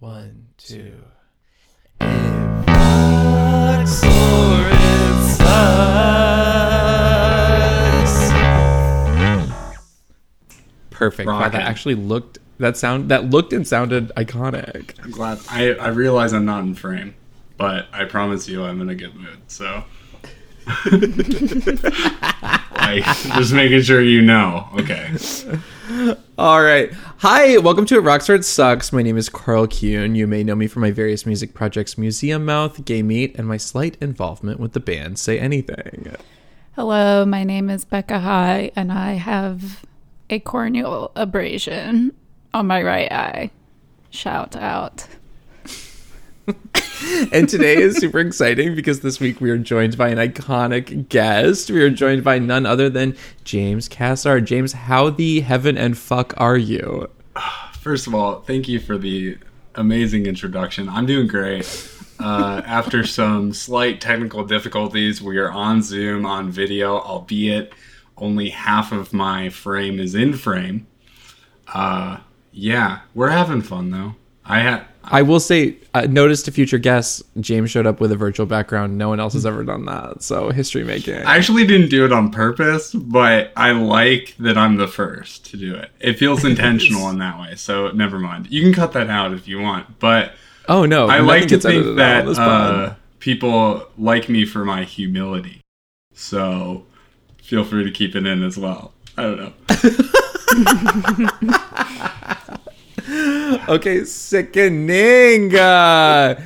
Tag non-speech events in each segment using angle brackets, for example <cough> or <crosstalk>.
One, two. It rocks or it sucks. Perfect. Wow, that actually looked that sound that looked and sounded iconic. I'm glad. I, I realize I'm not in frame, but I promise you I'm in a good mood. So, <laughs> like, just making sure you know. Okay. All right. Hi, welcome to It Rocks It Sucks. My name is Carl Kuhn. You may know me from my various music projects Museum Mouth, Gay Meat, and my slight involvement with the band Say Anything. Hello, my name is Becca High, and I have a corneal abrasion on my right eye. Shout out. <laughs> And today is super exciting because this week we are joined by an iconic guest. We are joined by none other than James Cassar. James, how the heaven and fuck are you? <sighs> First of all, thank you for the amazing introduction. I'm doing great. Uh, after some slight technical difficulties, we are on Zoom on video, albeit only half of my frame is in frame. Uh, yeah, we're having fun though. I had I will say, uh, notice to future guests, James showed up with a virtual background. No one else has ever done that. So history making. I actually didn't do it on purpose, but I like that I'm the first to do it. It feels <laughs> intentional in that way, so never mind. You can cut that out if you want, but oh no, I like to think out that on this pod. uh, people like me for my humility. So feel free to keep it in as well. I don't know. <laughs> <laughs> <laughs> Okay, sickening. Uh,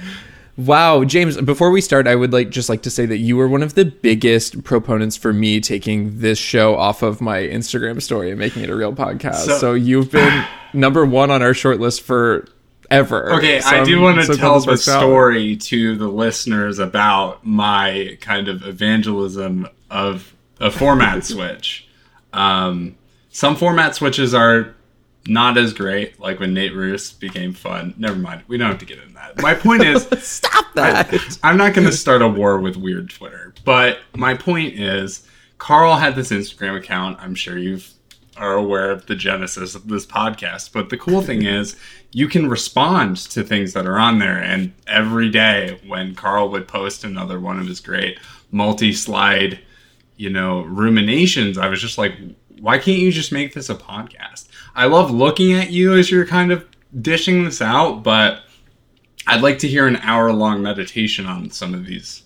wow, James. Before we start, I would like just like to say that you were one of the biggest proponents for me taking this show off of my Instagram story and making it a real podcast. So, So- you've been <sighs> number one on our short list for ever. Okay, So I do want to so tell the worked out. story to the listeners about my kind of evangelism of a format <laughs> switch. Um, some format switches are not as great, like when Nate Ruess became fun. Never mind, we don't have to get into that. My point is, <laughs> Stop that. I'm not going to start a war with weird Twitter, but my point is, Carl had this Instagram account. I'm sure you are aware of the genesis of this podcast. But the cool thing is, you can respond to things that are on there. And every day, when Carl would post another one of his great multi-slide, you know, ruminations, I was just like, why can't you just make this a podcast? I love looking at you as you're kind of dishing this out, but I'd like to hear an hour long meditation on some of these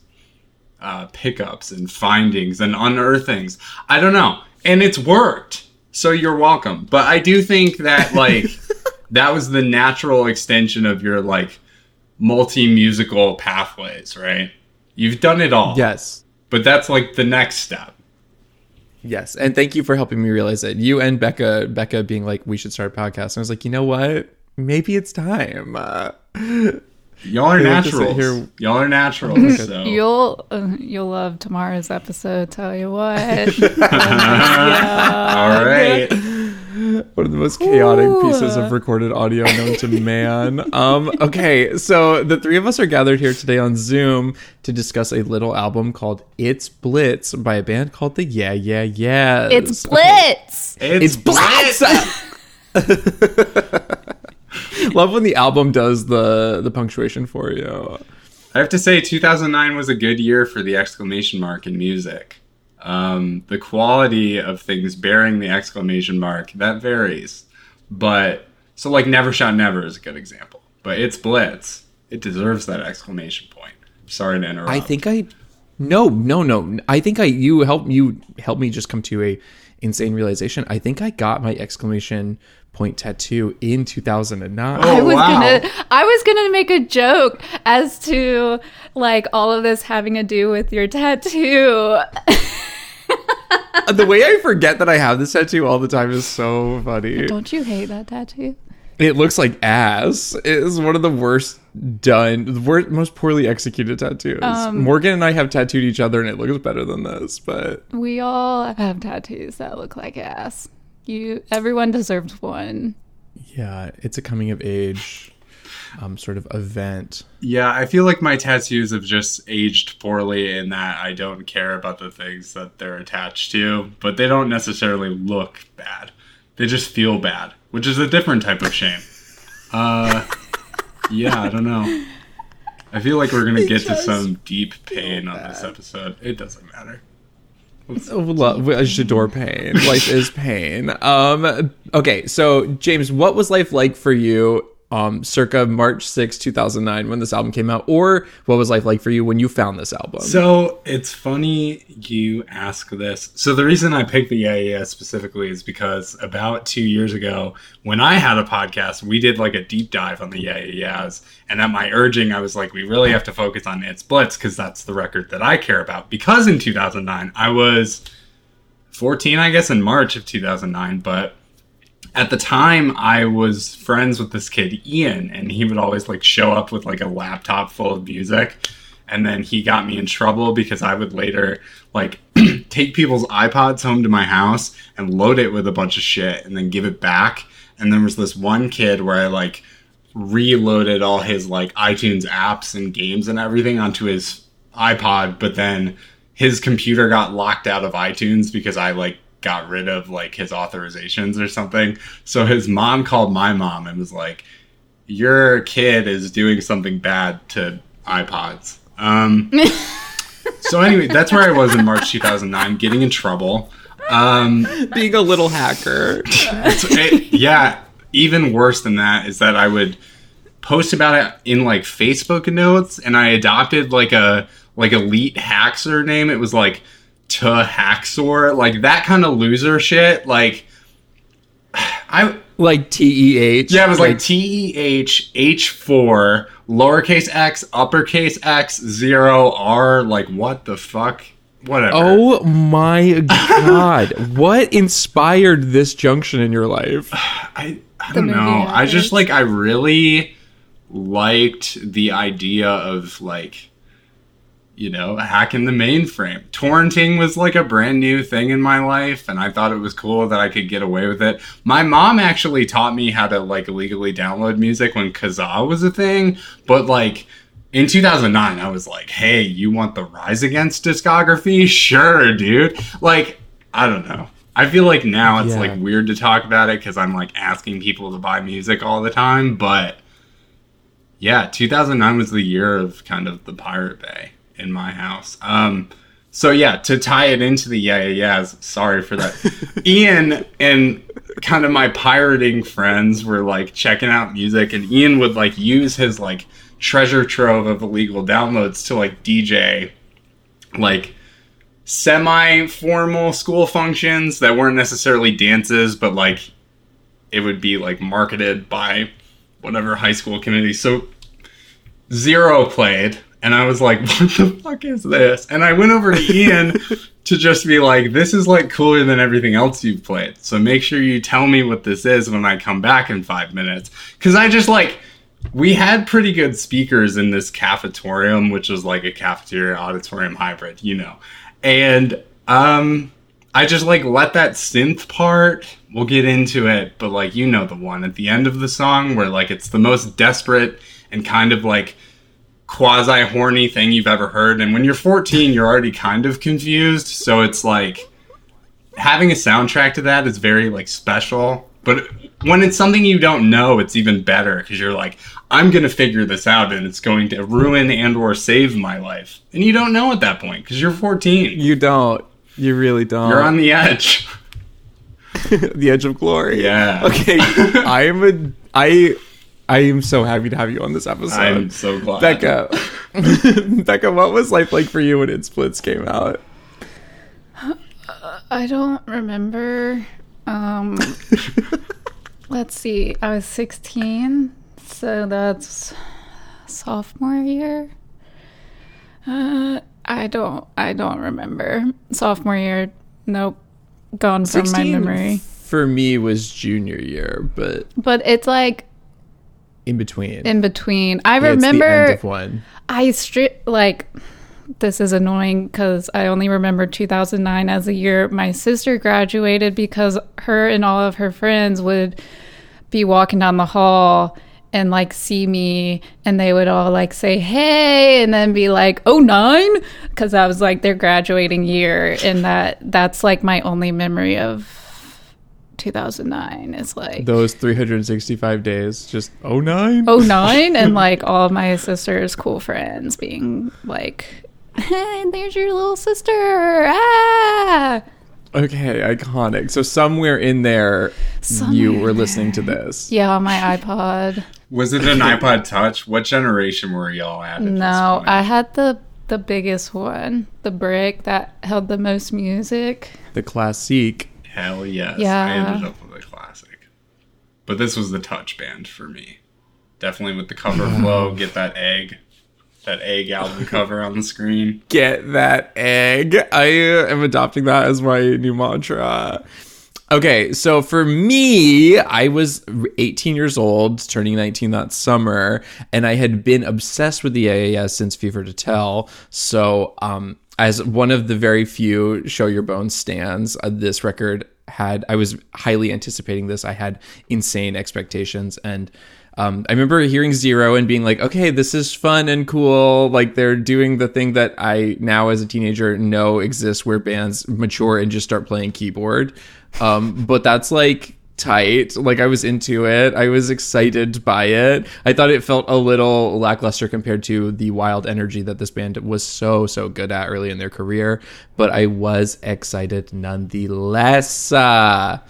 uh, pickups and findings and unearthings. I don't know. And it's worked. So you're welcome. But I do think that, <laughs> like, that was the natural extension of your, like, multi musical pathways, right? You've done it all. Yes. But that's, like, the next step. Yes, and thank you for helping me realize it. You and Becca, Becca being like, we should start a podcast. And I was like, you know what? Maybe it's time. Uh, Y'all are We like to sit naturals. here- Y'all are naturals. <laughs> so. You'll uh, you'll love tomorrow's episode. Tell you what. <laughs> all right. One of the most chaotic pieces of recorded audio known to man. Um, okay, so the three of us are gathered here today on Zoom to discuss a little album called "It's Blitz" by a band called the Yeah Yeah Yeahs. It's Blitz. It's It's, Blitz. <laughs> Love when the album does the the punctuation for you. I have to say, 2009 was a good year for the exclamation mark in music. Um, the quality of things bearing the exclamation mark that varies, but so like Never Shout Never is a good example. But it's Blitz. It deserves that exclamation point. Sorry to interrupt. I think I no no no. I think I you help you help me just come to a insane realization. I think I got my exclamation point tattoo in 2009. I Oh, was wow. gonna I was gonna make a joke as to like all of this having to do with your tattoo. <laughs> the way I forget that I have this tattoo all the time is so funny. Don't you hate that tattoo? It looks like ass. It is one of the worst done, the worst, most poorly executed tattoos. Um, Morgan and I have tattooed each other, and it looks better than this. But We all have tattoos that look like ass. You everyone deserves one. yeah, it's a coming of age um, sort of event. Yeah, I feel like my tattoos have just aged poorly in that I don't care about the things that they're attached to, but they don't necessarily look bad. They just feel bad, which is a different type of shame. Uh, yeah, I don't know. I feel like we're gonna get to some deep pain on this episode. It doesn't matter. Lo- I should adore pain. Life is pain. Um. Okay, so James, what was life like for you? Um, circa March 6, 2009, when this album came out, or what was life like for you when you found this album? So it's funny you ask this. So the reason I picked the Yeah Yeah specifically is because about two years ago, when I had a podcast, we did like a deep dive on the Yeah Yeahs, and at my urging, I was like, we really have to focus on It's Blitz because that's the record that I care about. Because in 2009, I was 14, I guess, in March of 2009, but at the time I was friends with this kid Ian and he would always like show up with like a laptop full of music. And then he got me in trouble because I would later like <clears throat> take people's iPods home to my house and load it with a bunch of shit and then give it back. And there was this one kid where I like reloaded all his like iTunes apps and games and everything onto his iPod but then his computer got locked out of iTunes because I like got rid of like his authorizations or something. So his mom called my mom and was like, "Your kid is doing something bad to iPods." Um, <laughs> so anyway, that's where I was in March 2009, getting in trouble. Um, Being a little hacker. it- yeah, even worse than that is that I would post about it in like Facebook notes, and I adopted like a like elite hacker name. It was like to Haxor, like that kind of loser shit. Like I like T E H. yeah, it was like T E H H four lowercase x uppercase x zero r. Like what the fuck? Whatever. Oh my god. <laughs> what inspired this junction in your life? I I don't know. I just like I really liked the idea of like you know hacking the mainframe. Torrenting was like a brand new thing in my life, and I thought it was cool that I could get away with it. My mom actually taught me how to like legally download music when Kazaa was a thing, but like. In 2009, I was like, "Hey, you want the Rise Against discography? Sure, dude." Like, I don't know. I feel like now it's Yeah. like weird to talk about it because I'm like asking people to buy music all the time. But yeah, 2009 was the year of kind of the Pirate Bay in my house. Um, so yeah, to tie it into the yeah yeah yeahs, sorry for that. <laughs> Ian and kind of my pirating friends were like checking out music, and Ian would like use his like treasure trove of illegal downloads to like DJ like semi formal school functions that weren't necessarily dances, but like it would be like marketed by whatever high school committee. So Zero played, and I was like, <laughs> what the fuck is this? And I went over to <laughs> Ian to just be like, this is like cooler than everything else you've played. So make sure you tell me what this is when I come back in five minutes. Cause I just like, we had pretty good speakers in this cafetorium, which was like a cafeteria auditorium hybrid, you know. And um I just like let that synth part, we'll get into it, but like you know the one at the end of the song where like it's the most desperate and kind of like quasi horny thing you've ever heard. And when you're 14, you're already kind of confused, so it's like having a soundtrack to that is very like special. But when it's something you don't know, it's even better because you're like, I'm gonna figure this out, and it's going to ruin and or save my life. And you don't know at that point because you're 14. You don't. You really don't. You're on the edge. <laughs> the edge of glory. Yeah. Okay. <laughs> I am a I I am so happy to have you on this episode. I'm so glad. Becca. <laughs> Becca, what was life like for you when It's Blitz came out? I don't remember. Um, <laughs> let's see. I was 16, so that's sophomore year. Uh, I don't. I don't remember sophomore year. Nope, gone from my memory. For me was junior year, but But it's like in between. in between. I Yeah, remember. end of one. I stri- like this is annoying because I only remember 2009 as a year my sister graduated because her and all of her friends would be walking down the hall and like see me and they would all like say hey and then be like oh nine because that was like their graduating year and that that's like my only memory of 2009 is like Those 365 days, just oh nine. 09 <laughs> and like all my sister's cool friends being like hey, there's your little sister ah Okay, iconic. So somewhere in there, you were in listening to this. yeah on my ipod <laughs> Was it an iPod Touch? What generation were y'all at? at no i had the the biggest one the brick that held the most music The classique. Hell yes. Yeah. I ended up with a classic. But this was the touch band for me. Definitely with the cover flow, get that egg. That egg album <laughs> cover on the screen. Get that egg. I am adopting that as my new mantra. Okay, so for me, I was 18 years old, turning 19 that summer, and I had been obsessed with the AAS since Fever to Tell. So, um, as one of the very few Show Your Bones stands, uh, this record had, I was highly anticipating this. I had insane expectations, and um, I remember hearing Zero and being like, okay, this is fun and cool. Like they're doing the thing that I now as a teenager know exists where bands mature and just start playing keyboard. Um, but that's like tight. Like I was into it. I was excited by it. I thought it felt a little lackluster compared to the wild energy that this band was so, so good at early in their career. But I was excited nonetheless. Uh,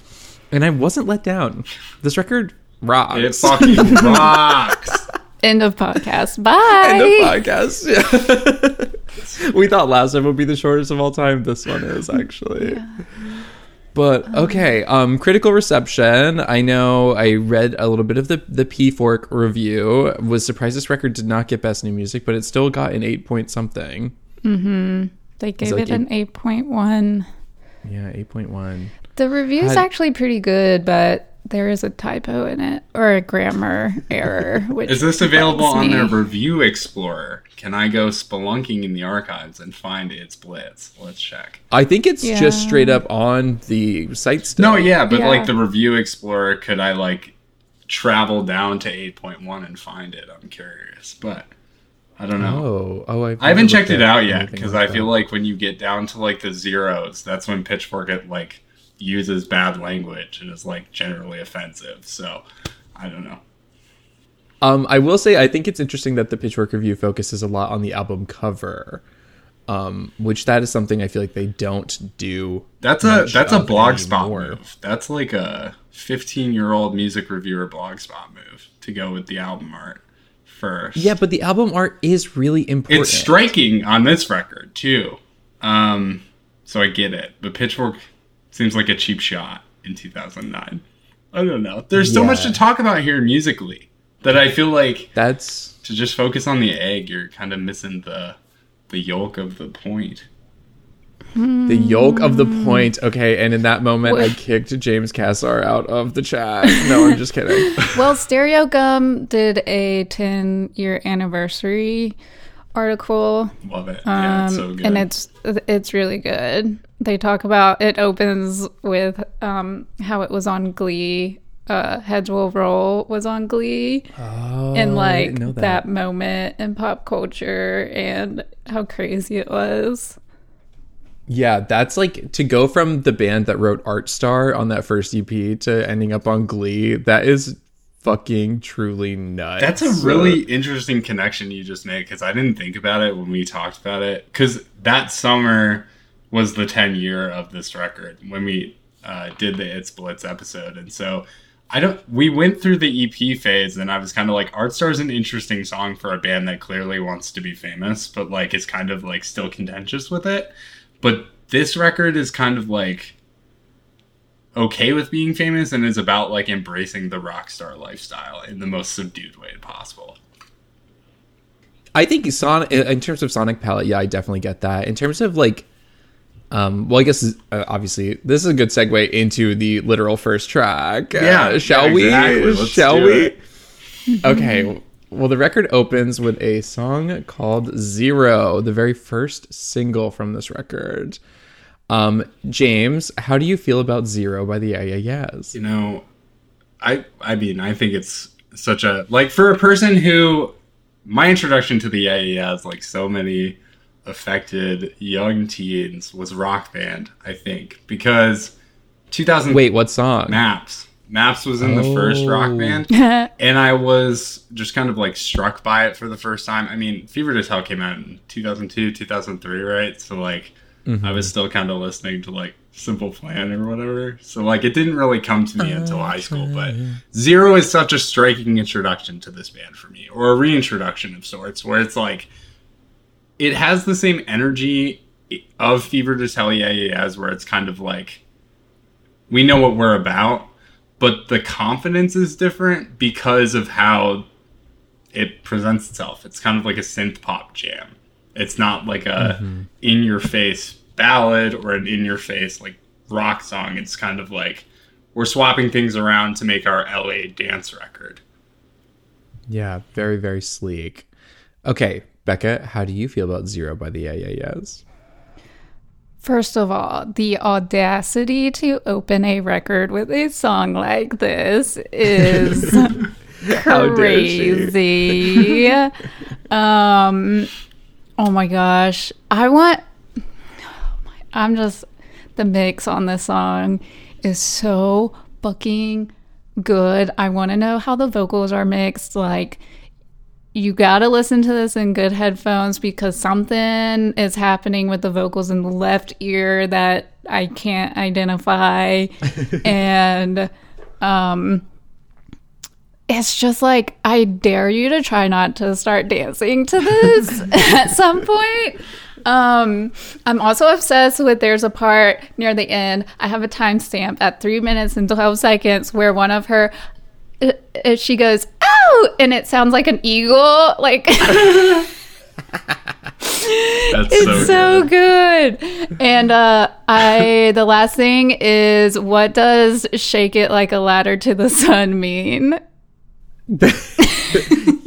and I wasn't let down. This record rocks. It fucking rocks. <laughs> end of podcast bye End of podcast. Yeah. <laughs> we thought last time would be the shortest of all time. This one is actually. But okay, um, critical reception. I know I read a little bit of the the P Fork review. Was surprised this record did not get best new music, but it still got an eight point something. Mm-hmm. They gave like it an 8.1 Yeah, eight point one. The review's Had- actually pretty good, but there is a typo in it or a grammar error. <laughs> Which Is this available on me. their Review Explorer? Can I go spelunking in the archives and find its blitz? Let's check. I think it's just straight up on the site still. No, yeah, but Yeah. like the Review Explorer, could I like travel down to 8.1 and find it? I'm curious, but I don't know. Oh, oh, I've I haven't checked it out yet because like I feel that. like when you get down to like the zeros, that's when Pitchfork it like uses bad language and is like generally offensive. So I don't know. Um, I will say I think it's interesting that the Pitchfork review focuses a lot on the album cover, um, which that is something I feel like they don't do. That's a that's a blogspot move. That's like a 15 year old music reviewer blogspot move to go with the album art first. Yeah, but the album art is really important. it's striking on this record too. Um, so I get it, but Pitchfork seems like a cheap shot in 2009. I don't know. There's so much to talk about here musically that I feel like That's to just focus on the egg, you're kind of missing the the yolk of the point. the yolk of the point. Okay, and in that moment, I kicked James Cassar out of the chat. No, I'm just kidding. <laughs> Well, Stereogum did a 10 year anniversary article, Love it. yeah, it's um, so good. and it's it's really good. They talk about it opens with um, how it was on Glee. Uh, Heads Will Roll was on Glee, Oh, and like didn't know that. moment in pop culture and how crazy it was. Yeah, that's like to go from the band that wrote Art Star on that first EP to ending up on Glee. That is fucking truly nuts. That's a really interesting connection you just made because I didn't think about it when we talked about it. Because that summer was the 10 year of this record when we uh, did the It's Blitz episode. And so I don't, we went through the EP phase and I was kind of like, Art Star is an interesting song for a band that clearly wants to be famous, but like is kind of like still contentious with it. But this record is kind of like, okay with being famous and is about like embracing the rock star lifestyle in the most subdued way possible. I think Sonic in terms of Sonic palette, yeah, I definitely get that. In terms of like um well I guess uh, obviously this is a good segue into the literal first track. Uh, Yeah, shall yeah, exactly. we? Let's shall we? it. okay. Well, the record opens with a song called Zero, the very first single from this record. Um, James, how do you feel about Zero by the Yeah Yeah Yeahs? You know, I I mean, I think it's such a like for a person who my introduction to the Yeah Yeah Yeahs, like so many affected young teens, was Rock Band. I think because 2000 Wait, what song? Maps. Maps was in the first rock Oh. band, <laughs> and I was just kind of like struck by it for the first time. I mean, Fever to Tell came out in 2002, 2003, right? So like, mm-hmm. I was still kind of listening to like Simple Plan or whatever. So like, it didn't really come to me until high school. But Zero is such a striking introduction to this band for me, or a reintroduction of sorts, where it's like, it has the same energy of Fever to Tell Yeah Yeah Yeahs, where it's kind of like, we know what we're about but the confidence is different because of how it presents itself. It's kind of like a synth pop jam. It's not like a mm-hmm. in your face ballad or an in your face like rock song. It's kind of like we're swapping things around to make our LA dance record. Yeah, very, very sleek. Okay, Becca, how do you feel about Zero by the Yeah Yeah Yeahs? First of all, the audacity to open a record with a song like this is <laughs> How dare she. crazy. um, oh my gosh, I want. I'm just the mix on this song is so fucking good. I want to know how the vocals are mixed. Like, you got to listen to this in good headphones because something is happening with the vocals in the left ear that I can't identify. <laughs> and um it's just like I dare you to try not to start dancing to this <laughs> <laughs> at some point. Um, I'm also obsessed with there's a part near the end. I have a timestamp at three minutes and 12 seconds where one of her, uh, uh, she goes, oh, and it sounds like an eagle. Like, <laughs> That's it's so good. And uh, I, <laughs> the last thing is, what does shake it like a ladder to the sun mean? <laughs>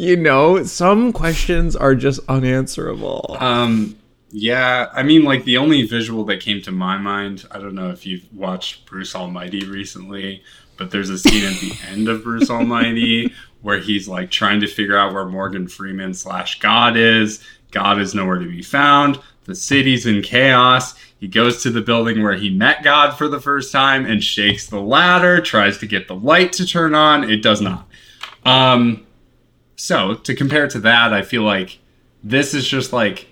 You know, some questions are just unanswerable. Um, yeah, I mean, like the only visual that came to my mind. I don't know if you've watched Bruce Almighty recently, but there's a scene at the end of Bruce Almighty where he's like trying to figure out where Morgan Freeman slash God is. God is nowhere to be found. The city's in chaos. He goes to the building where he met God for the first time and shakes the ladder, tries to get the light to turn on. It does not. Um, so to compare to that, I feel like this is just like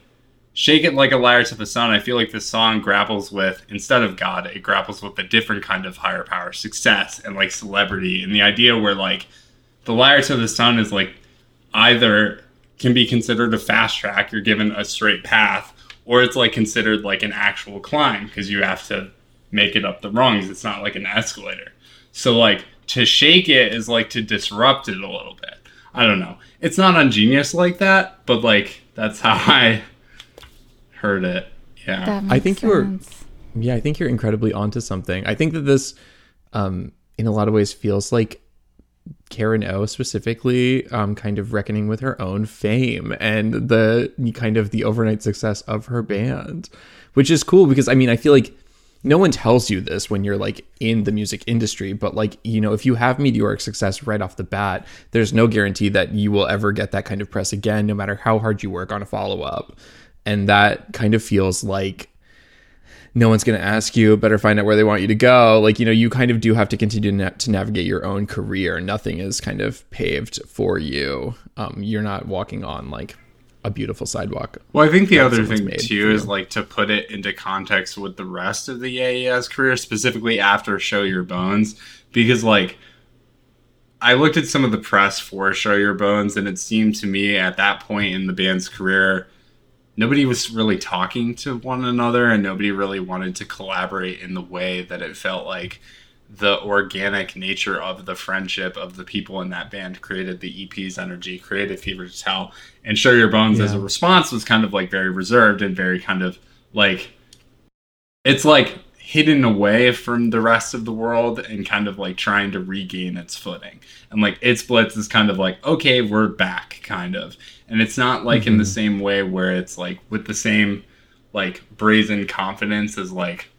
Shake It Like a Lyre to the Sun. I feel like this song grapples with, instead of God, it grapples with a different kind of higher power, success and like celebrity. And the idea where like the Lyre to the Sun is like either can be considered a fast track, you're given a straight path, or it's like considered like an actual climb because you have to make it up the rungs. It's not like an escalator. So like to shake it is like to disrupt it a little bit. I don't know. It's not ungenius like that, but like that's how I heard it. Yeah. I makes think you were- sense. Yeah, I think you're incredibly onto something. I think that this, um, in a lot of ways, feels like Karen O specifically, um, kind of reckoning with her own fame and the kind of the overnight success of her band, which is cool because I mean I feel like no one tells you this when you're like in the music industry, but like you know if you have meteoric success right off the bat, there's no guarantee that you will ever get that kind of press again, no matter how hard you work on a follow up, and that kind of feels like no one's going to ask you better find out where they want you to go. Like you know you kind of do have to continue to, na- to navigate your own career. Nothing is kind of paved for you. Um, you're not walking on like a beautiful sidewalk. Well, I think the other thing too is like to put it into context with the rest of the AES career, specifically after Show Your Bones, because like I looked at some of the press for Show Your Bones, and it seemed to me at that point in the band's career, nobody was really talking to one another, and nobody really wanted to collaborate in the way that it felt like the organic nature of the friendship of the people in that band created the EP's energy, created Fever to Tell, and Show Your Bones as a response was kind of like very reserved and very kind of like it's like hidden away from the rest of the world and kind of like trying to regain its footing. And like its blitz is kind of like, okay, we're back, kind of. And it's not like in the mm-hmm. same way where it's like with the same like brazen confidence as like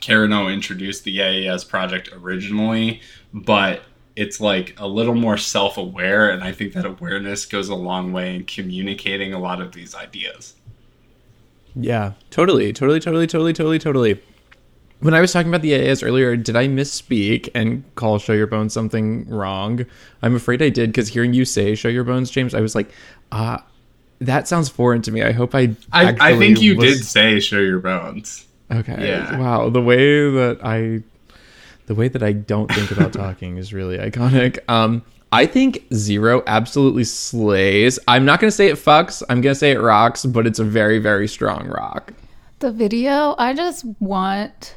Karen O introduced the AAS project originally, but it's like a little more self aware. And I think that awareness goes a long way in communicating a lot of these ideas. yeah totally totally totally totally totally totally when I was talking about the AAS earlier, did I misspeak and call Show Your Bones something wrong? I'm afraid I did because hearing you say Show Your Bones, James, I was like, ah, that sounds foreign to me. I hope I. I, I think you was- did say show your bones. Okay. Yeah. Wow. The way that I, the way that I don't think about talking is really iconic. Um, I think Zero absolutely slays. I'm not gonna say it fucks. I'm gonna say it rocks, but it's a very, very strong rock. The video, I just want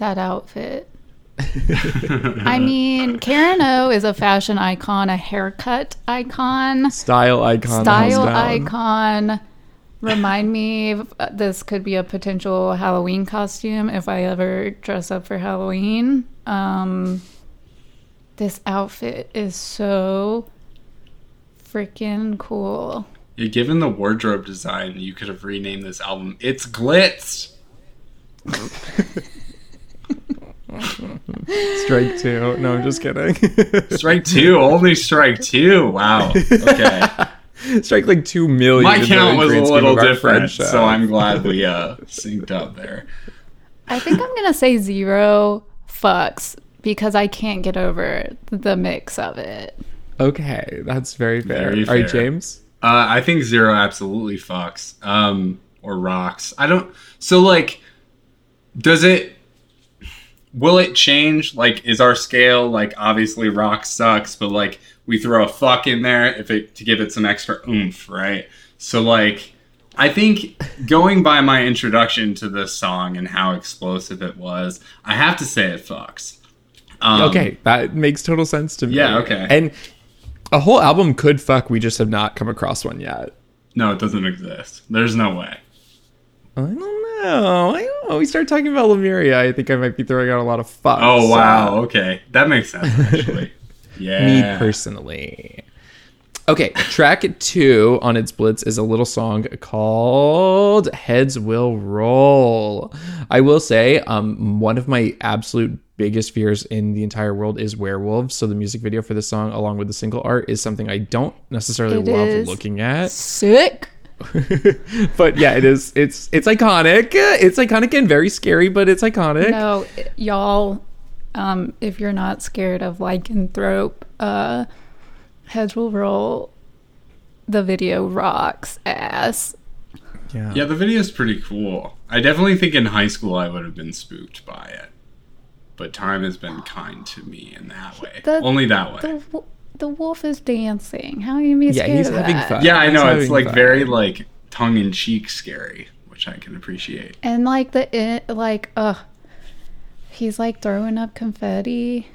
that outfit. <laughs> I mean, Karen O is a fashion icon, a haircut icon, Style icon. style icon. Remind me, if, uh, this could be a potential Halloween costume if I ever dress up for Halloween. Um, this outfit is so freaking cool. Yeah, given the wardrobe design, you could have renamed this album "It's Glitz." <laughs> <laughs> Strike two. No, I'm just kidding. <laughs> Strike two, only strike two. Wow. Okay, <laughs> Strike like two million. my count was a little different, so I'm glad we uh synced up there. I think I'm gonna say zero fucks because I can't get over the mix of it. okay. That's very fair. Very All right. James. Uh, I think zero absolutely fucks um, or rocks. I don't. So like, does it? Will it change? Like, is our scale like obviously rock sucks, but like we throw a fuck in there if it to give it some extra oomph, right? So like, I think going by my introduction to this song and how explosive it was, I have to say it fucks. Um, okay, that makes total sense to me. Yeah, okay. And a whole album could fuck. We just have not come across one yet. No, it doesn't exist. There's no way. I don't know. I don't know. We start talking about Lemuria. I think I might be throwing out a lot of fucks. Oh wow, uh, okay, that makes sense <laughs> actually. Yeah, me personally. Okay, track two on its Blitz is a little song called Heads Will Roll. I will say, um, one of my absolute biggest fears in the entire world is werewolves. So the music video for this song, along with the single art, is something I don't necessarily It love is. looking at. Sick. <laughs> but yeah, it is. It's it's iconic. It's iconic and very scary, but it's iconic. No, y'all, um, if you're not scared of lycanthrope, uh, heads will roll. The video rocks ass. Yeah. Yeah, the video is pretty cool. I definitely think in high school I would have been spooked by it, but time has been kind to me in that way. The- Only that way. The wo- the wolf is dancing. How are you be Yeah, scared he's of having that? fun. yeah, I He's know it's like fun. very like tongue in cheek scary, which I can appreciate. And like the it, like, uh, he's like throwing up confetti.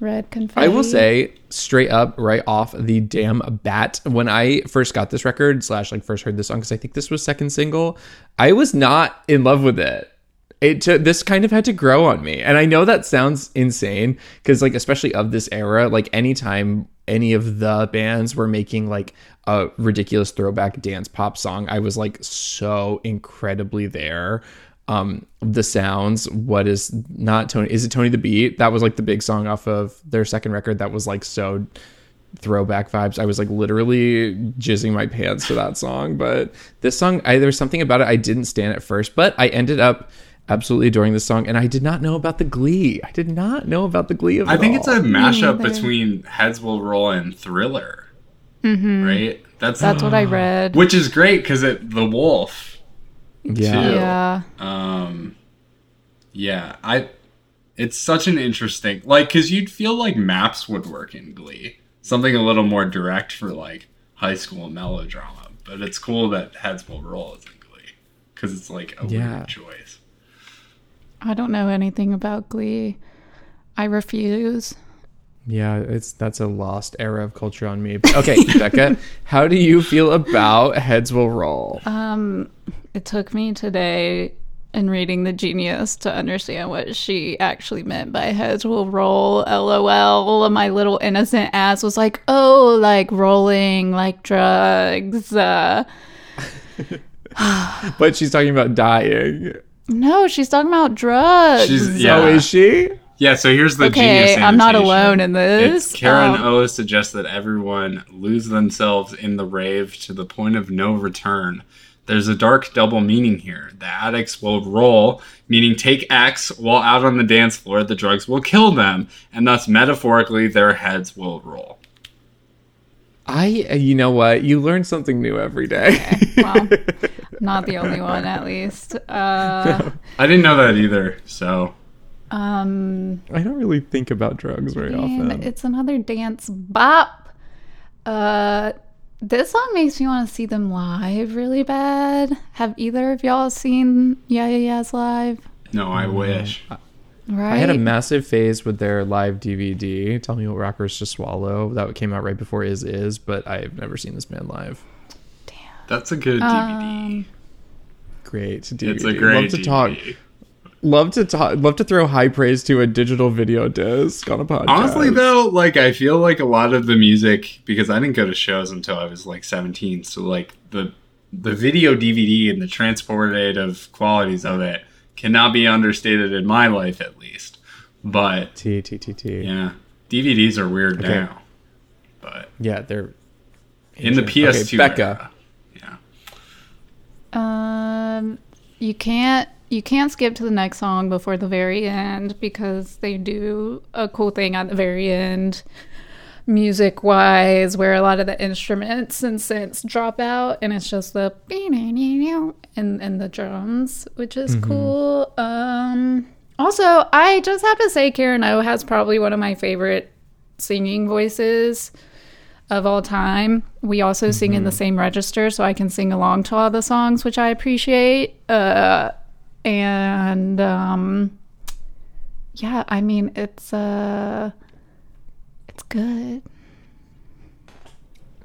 Red confetti. I will say straight up right off the damn bat when I first got this record slash like first heard this song because I think this was second single, I was not in love with it. It took this kind of had to grow on me, and I know that sounds insane because like especially of this era, like anytime any of the bands were making like a ridiculous throwback dance pop song, I was like so incredibly there. Um the sounds what is not tony is it tony the beat? That was like the big song off of their second record that was like so throwback vibes. I was like literally jizzing my pants to that song but this song I, there was something about it i didn't stand at first but i ended up absolutely adoring this song and i did not know about the glee i did not know about the glee of I it think it's a mashup between Heads Will Roll and Thriller. Right? That's That's what I read. which is great because it the wolf. yeah too. yeah. Um, yeah, I. It's such an interesting, like, because you'd feel like maps would work in Glee, something a little more direct for like high school melodrama. But it's cool that Heads Will Roll is in Glee because it's like a Yeah. weird choice. I don't know anything about Glee. I refuse. yeah it's that's a lost era of culture on me okay <laughs> becca how do you feel about heads will roll Um, it took me today in reading The Genius to understand what she actually meant by heads will roll. LOL. My little innocent ass was like, oh, like rolling, like drugs. Uh, <laughs> but she's talking about dying no, she's talking about drugs. She's yeah, Oh, is she? yeah. So here's the Okay, genius. I'm not alone in this. It's Karen Um, O suggests that everyone lose themselves in the rave to the point of no return. There's a dark double meaning here. The addicts will roll, meaning take X while out on the dance floor, the drugs will kill them, and thus metaphorically their heads will roll. I, you know what? You learn something new every day. Well, <laughs> not the only one, at least. <laughs> Uh, <laughs> I didn't know that either, so um, I don't really think about drugs very often. it's another dance bop. Uh, this song makes me want to see them live really bad. Have either of y'all seen Yeah Yeah Yeahs live? no, I wish. Right. I had a massive phase with their live DVD, Tell Me What Rockers to Swallow, that came out right before Is Is, but I've never seen this band live. Damn. That's a good DVD. Um, Great DVD. it's a great Love to DVD. talk. Love to talk. Love to throw high praise to a digital video disc on a podcast. Honestly, though, like I feel like a lot of the music because I didn't go to shows until I was like 17, so like the the video DVD and the transportative qualities of it cannot be understated in my life, at least. But T T T T. yeah, DVDs are weird Okay. now. But Yeah, they're in the. PS2 Okay, Becca. era, yeah, uh, Um, you can't you can't skip to the next song before the very end because they do a cool thing at the very end, music wise, where a lot of the instruments and synths drop out, and it's just the and and the drums, which is cool. Um, also, I just have to say, Karen O has probably one of my favorite singing voices of all time. We also sing in the same register, so I can sing along to all the songs, which I appreciate. Uh, and um, yeah, I mean it's uh, it's good.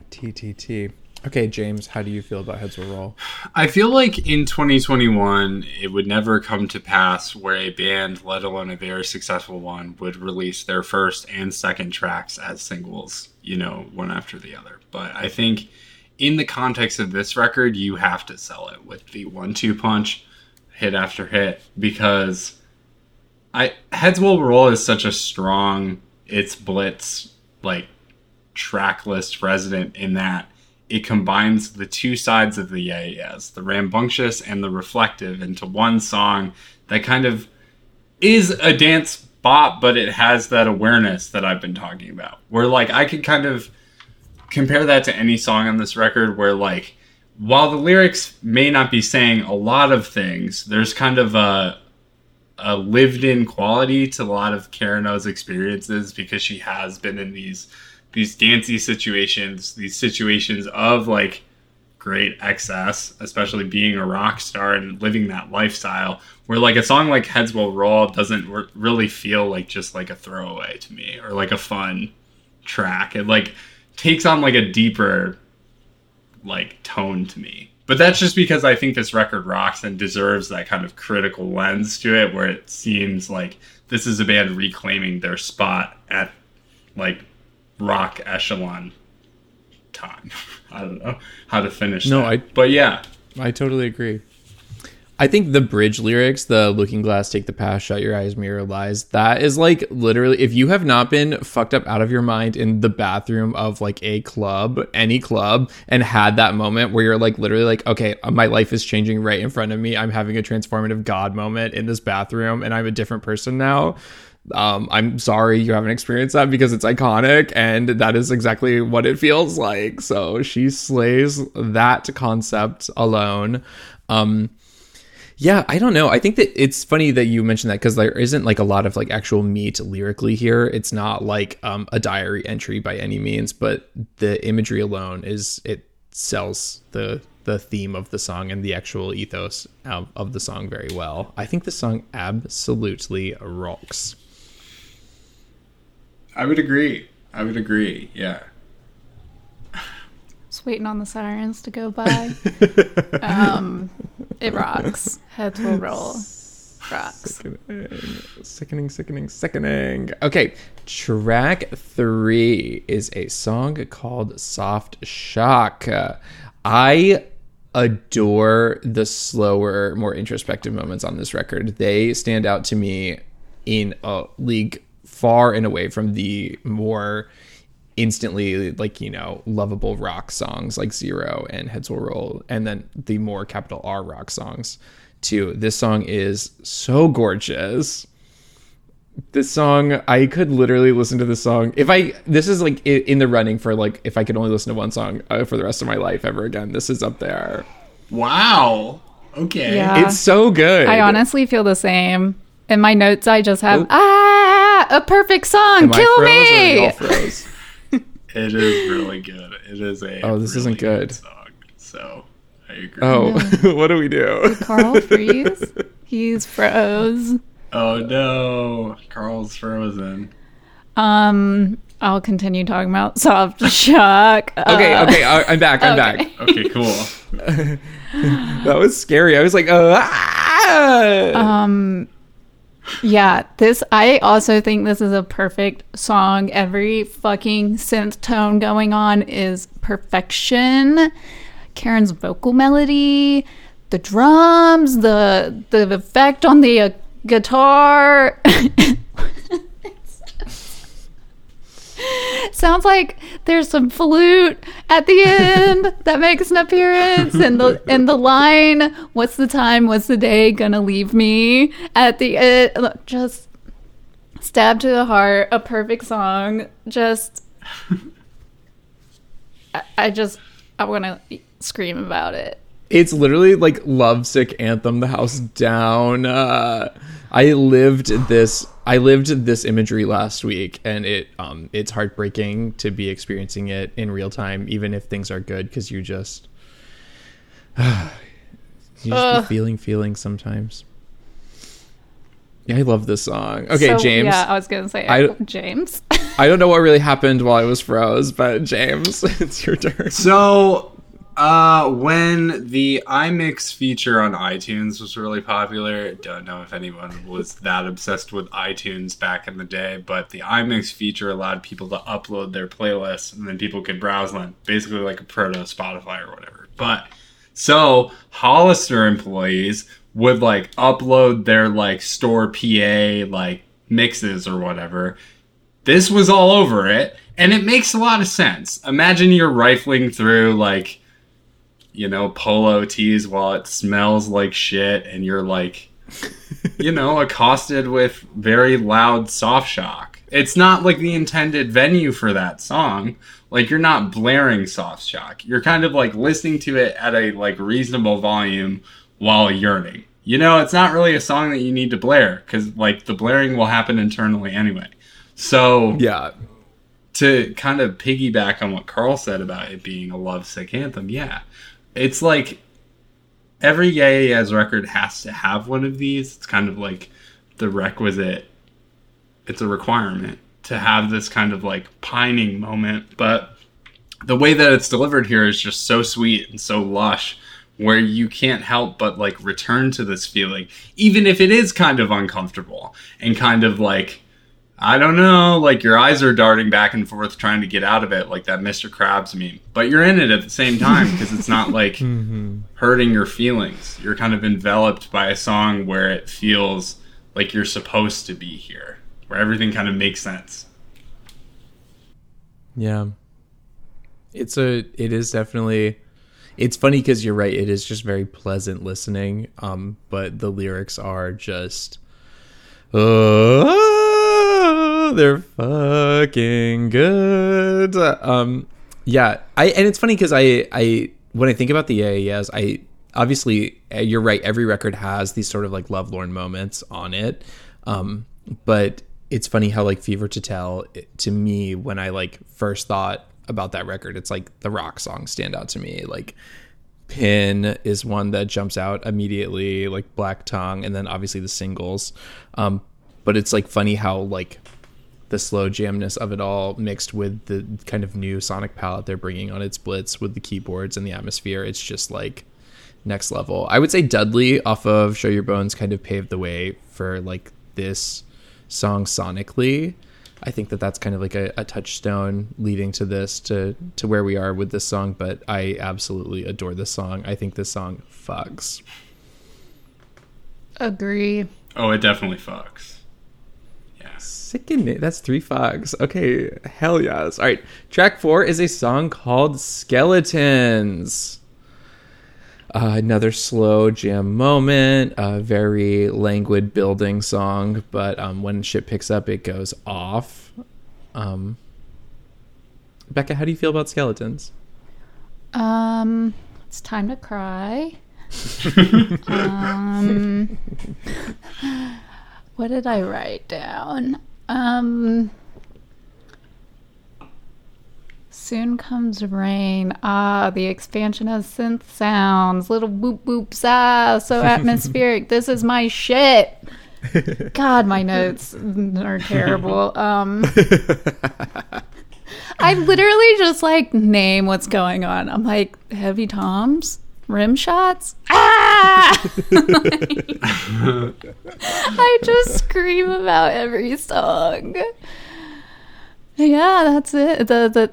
T T T. Okay, James, how do you feel about Heads Will Roll? I feel like in 2021, it would never come to pass where a band, let alone a very successful one, would release their first and second tracks as singles, you know, one after the other. But I think in the context of this record, you have to sell it with the one two punch, hit after hit, because I Heads Will Roll is such a strong, it's Blitz, like, track list resident in that it combines the two sides of the yeah yeahs, the rambunctious and the reflective, into one song that kind of is a dance bop, but it has that awareness that I've been talking about. Where like I could kind of compare that to any song on this record where like while the lyrics may not be saying a lot of things, there's kind of a a lived in quality to a lot of Karen O's experiences because she has been in these these dancey situations, these situations of like great excess, especially being a rock star and living that lifestyle, where like a song like Heads Will Roll doesn't re- really feel like just like a throwaway to me or like a fun track. It like takes on like a deeper like tone to me. But that's just because I think this record rocks and deserves that kind of critical lens to it where it seems like this is a band reclaiming their spot at like rock echelon time. <laughs> I don't know how to finish No, that. I- but yeah. I totally agree. I think the bridge lyrics, the looking glass, take the past, shut your eyes, mirror lies, that is like literally, if you have not been fucked up out of your mind in the bathroom of like a club, any club, and had that moment where you're like literally like, okay, my life is changing right in front of me. I'm having a transformative God moment in this bathroom and I'm a different person now. Um, I'm sorry you haven't experienced that because it's iconic and that is exactly what it feels like. So she slays that concept alone. Um, yeah, I don't know. I think that it's funny that you mentioned that because there isn't like a lot of like actual meat lyrically here. It's not like um, a diary entry by any means, but the imagery alone is it sells the the theme of the song and the actual ethos of, of the song very well. I think the song absolutely rocks. I would agree. I would agree. Yeah. Just waiting on the sirens to go by. <laughs> um, it rocks. Heads will roll. Rocks. Sickening, sickening, sickening. Okay, track three is a song called Soft Shock. I adore the slower, more introspective moments on this record. They stand out to me in a league far and away from the more instantly like you know lovable rock songs like Zero and Heads Will Roll, and then the more capital R rock songs too. This song is so gorgeous. This song, I could literally listen to this song if I. This is like in the running for like if I could only listen to one song uh, for the rest of my life ever again. This is up there. Wow. Okay. Yeah. It's so good. I honestly feel the same. In my notes, I just have ah a perfect song. Am I Kill froze or are me. <laughs> y'all froze? It is really good. It is a Oh, this isn't really good. song. So I agree. Oh, <laughs> what do we do? Carl freeze. He's froze. Oh no, Carl's frozen. Um, I'll continue talking about soft <laughs> shock. Okay, Uh, okay, I- I'm back. I'm okay. back. Okay, cool. <laughs> That was scary. I was like, uh, ah! Um, yeah, this I also think this is a perfect song. Every fucking synth tone going on is perfection. Karen's vocal melody, the drums, the the effect on the uh, guitar. <laughs> Sounds like there's some flute at the end <laughs> that makes an appearance, and the and the line, "What's the time? What's the day? Gonna leave me?" At the end, look, just stab to the heart, a perfect song. Just, <laughs> I, I just, I want to scream about it. it's literally like lovesick anthem the house down uh i lived this i lived this imagery last week and it um it's heartbreaking to be experiencing it in real time even if things are good because you just <sighs> you just Ugh. be feeling feelings sometimes yeah i love this song okay So, james Yeah, I was gonna say I- <laughs> James. i don't know what really happened while i was froze but james <laughs> it's your turn So, uh, when the iMix feature on iTunes was really popular, don't know if anyone was that obsessed with iTunes back in the day, but the iMix feature allowed people to upload their playlists and then people could browse them, basically like a proto Spotify or whatever. But so Hollister employees would like upload their like store PA like mixes or whatever this was all over it and it makes a lot of sense imagine you're rifling through like you know polo tees while it smells like shit and you're like <laughs> you know accosted with very loud soft shock. It's not like the intended venue for that song. Like you're not blaring soft shock. You're kind of like listening to it at a like reasonable volume while yearning. You know it's not really a song that you need to blare because like the blaring will happen internally anyway. So yeah. to kind of piggyback on what Carl said about it being a lovesick anthem, yeah, it's like every Yeahs record has to have one of these. It's kind of like the requisite. It's a requirement to have this kind of like pining moment, but the way that it's delivered here is just so sweet and so lush where you can't help but like return to this feeling even if it is kind of uncomfortable and kind of like I don't know, like your eyes are darting back and forth trying to get out of it, like that Mr. Krabs meme. But you're in it at the same time because it's not like <laughs> hurting your feelings. You're kind of enveloped by a song where it feels like you're supposed to be here, where everything kind of makes sense. Yeah. It's a it is definitely it's funny cuz you're right it is just very pleasant listening um but the lyrics are just they're fucking good. Um yeah, I and it's funny cuz I I when I think about the AAS I obviously uh, you're right every record has these sort of like lovelorn moments on it. Um but it's funny how like fever to tell it- to me when i like first thought about that record it's like the rock songs stand out to me like pin is one that jumps out immediately like black tongue and then obviously the singles um but it's like funny how like the slow jamness of it all mixed with the kind of new sonic palette they're bringing on It's Blitz with the keyboards and the atmosphere it's just like next level i would say dudley off of show your bones kind of paved the way for like this song sonically i think that that's kind of like a, a touchstone leading to this to to where we are with this song but i absolutely adore this song i think this song fucks Agree. Oh, it definitely fucks. Sickening. That's three fogs. Okay, hell yes. All right, track four is a song called Skeletons. Uh, another slow jam moment, a very languid building song, but um, when shit picks up, it goes off. Um, Becca, how do you feel about skeletons? Um, it's time to cry. <laughs> um, what did I write down? Um, soon comes rain. Ah, the expansion of synth sounds. Little boop boops. Ah, so <laughs> atmospheric. this is my shit. God, my notes are terrible. Um, <laughs> I literally just like name what's going on. I'm like heavy toms, rim shots. Ah! <laughs> I just scream about every song. Yeah, that's it. The the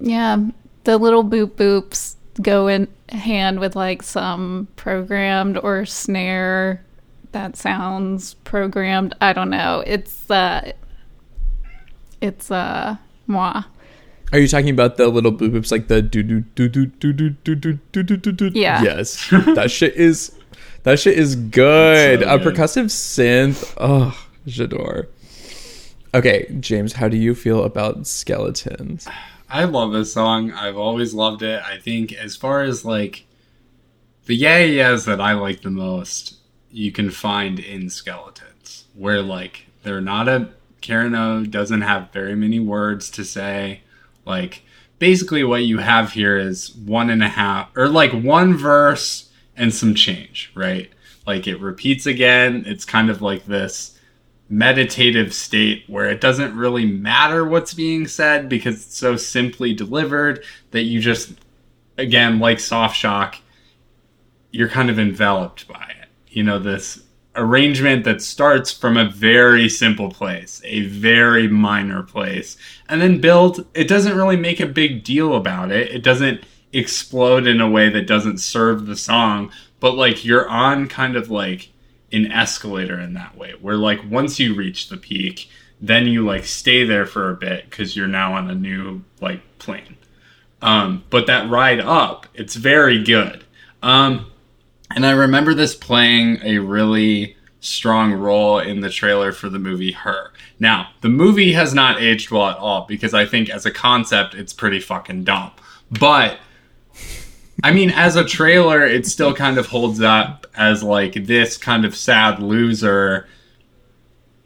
yeah, the little boop boops go in hand with like some programmed or snare that sounds programmed. I don't know. It's uh it's uh moi. Are you talking about the little boop boops like the do do do do do do do do do do do do? Yeah. Yes. that shit is that shit is good. So a good. percussive synth. Oh, j'adore. Okay, James, how do you feel about skeletons? I love this song. I've always loved it. I think as far as like the yeah yeahs that I like the most, you can find in Skeletons, where like they're not a Karen O doesn't have very many words to say. Like basically what you have here is one and a half or like one verse and some change, right? Like it repeats again. It's kind of like this meditative state where it doesn't really matter what's being said because it's so simply delivered that you just again like soft shock you're kind of enveloped by it you know this arrangement that starts from a very simple place a very minor place and then build it doesn't really make a big deal about it. It doesn't explode in a way that doesn't serve the song but like you're on kind of like an escalator in that way where like once you reach the peak then you like stay there for a bit because you're now on a new like plane. Um, but that ride up it's very good. Um, and i remember this playing a really strong role in the trailer for the movie her now the movie has not aged well at all because i think as a concept it's pretty fucking dumb but I mean, as a trailer, it still kind of holds up as like this kind of sad loser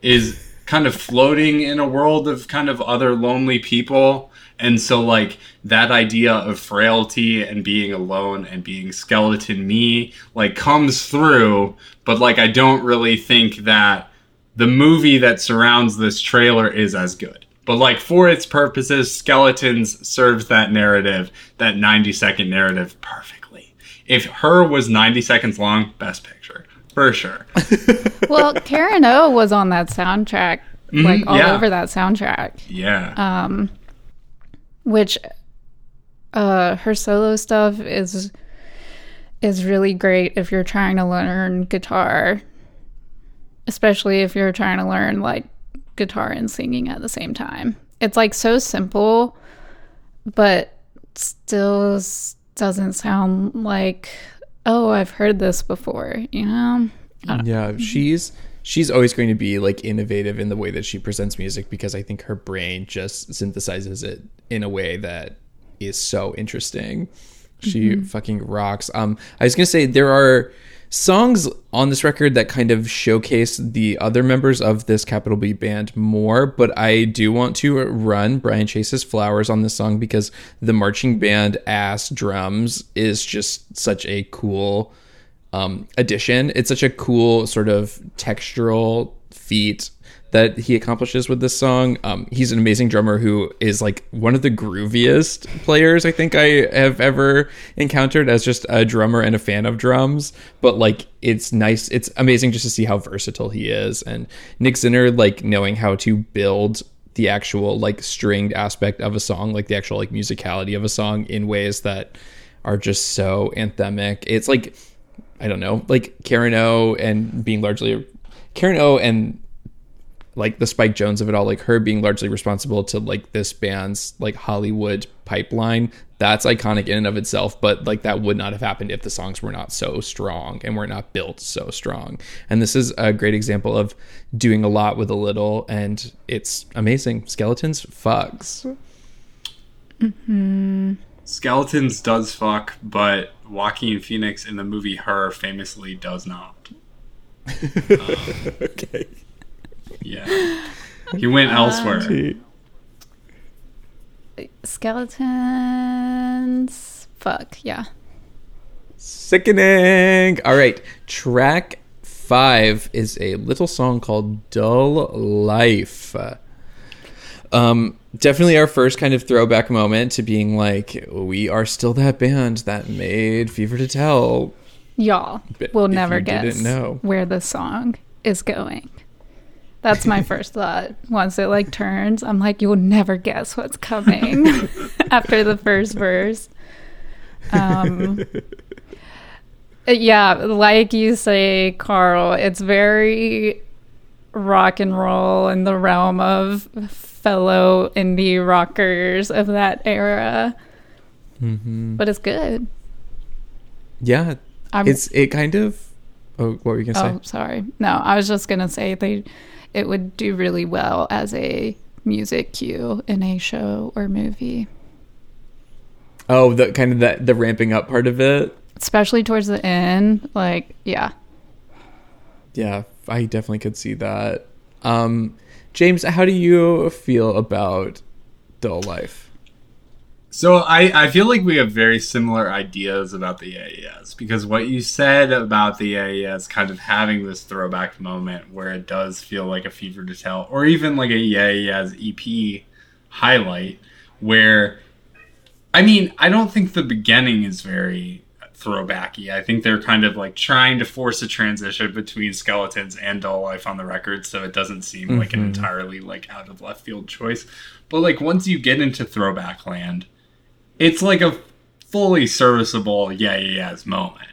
is kind of floating in a world of kind of other lonely people. And so, like, that idea of frailty and being alone and being skeleton me, like, comes through. But, like, I don't really think that the movie that surrounds this trailer is as good. But like for its purposes, Skeletons serves that narrative, that 90 second narrative perfectly. If her was 90 seconds long, best picture. For sure. <laughs> Well, Karen O was on that soundtrack, like all yeah. over that soundtrack. Yeah. Um, which uh her solo stuff is is really great if you're trying to learn guitar especially if you're trying to learn like guitar and singing at the same time. It's like so simple but still doesn't sound like oh i've heard this before you know? Yeah, she's she's always going to be like innovative in the way that she presents music because I think her brain just synthesizes it in a way that is so interesting. She fucking rocks. Um I was going to say there are songs on this record that kind of showcase the other members of this capital B band more, but I do want to run Brian Chase's Flowers on this song because the marching band ass drums is just such a cool um, addition. It's such a cool sort of textural feat that he accomplishes with this song. Um, he's an amazing drummer who is like one of the grooviest players I think I have ever encountered as just a drummer and a fan of drums. But like, it's nice. It's amazing just to see how versatile he is. And Nick Zinner, like knowing how to build the actual like stringed aspect of a song, like the actual like musicality of a song in ways that are just so anthemic. It's like I don't know, like Karen O and being largely Karen O and like the Spike Jonze of it all, like her being largely responsible to like this band's like Hollywood pipeline. That's iconic in and of itself, but like that would not have happened if the songs were not so strong and were not built so strong. And this is a great example of doing a lot with a little, and it's amazing. Skeletons fucks. Mm-hmm. Skeletons does fuck, but Joaquin Phoenix in the movie Her famously does not. <laughs> okay. Yeah. He went elsewhere. Skeletons. Fuck, yeah. Sickening. All right. Track five is a little song called Dull Life. Um, definitely our first kind of throwback moment to being like, we are still that band that made Fever to Tell. Y'all will never guess where the song is going. That's my <laughs> first thought. Once it like turns, I'm like, you'll never guess what's coming <laughs> after the first verse. Um, <laughs> yeah, like you say, Carl, it's very rock and roll in the realm of fellow indie rockers of that era. Mm-hmm. But it's good. Yeah. I'm, It's it kind of. Oh, what were you gonna say? Oh, say? sorry. No, I was just gonna say they it would do really well as a music cue in a show or movie, Oh, the kind of the the ramping up part of it. especially towards the end. Like, yeah, Yeah, I definitely could see that. Um, James, how do you feel about Dull Life? So I, I feel like we have very similar ideas about the AES because what you said about the AES kind of having this throwback moment where it does feel like a fever to tell, or even like a AES EP highlight, where I mean, I don't think the beginning is very throwbacky. I think they're kind of like trying to force a transition between skeletons and Dull Life on the record so it doesn't seem like an mm-hmm. entirely like out of left field choice. But like once you get into throwback land, it's like a fully serviceable yeah yeah yeahs moment.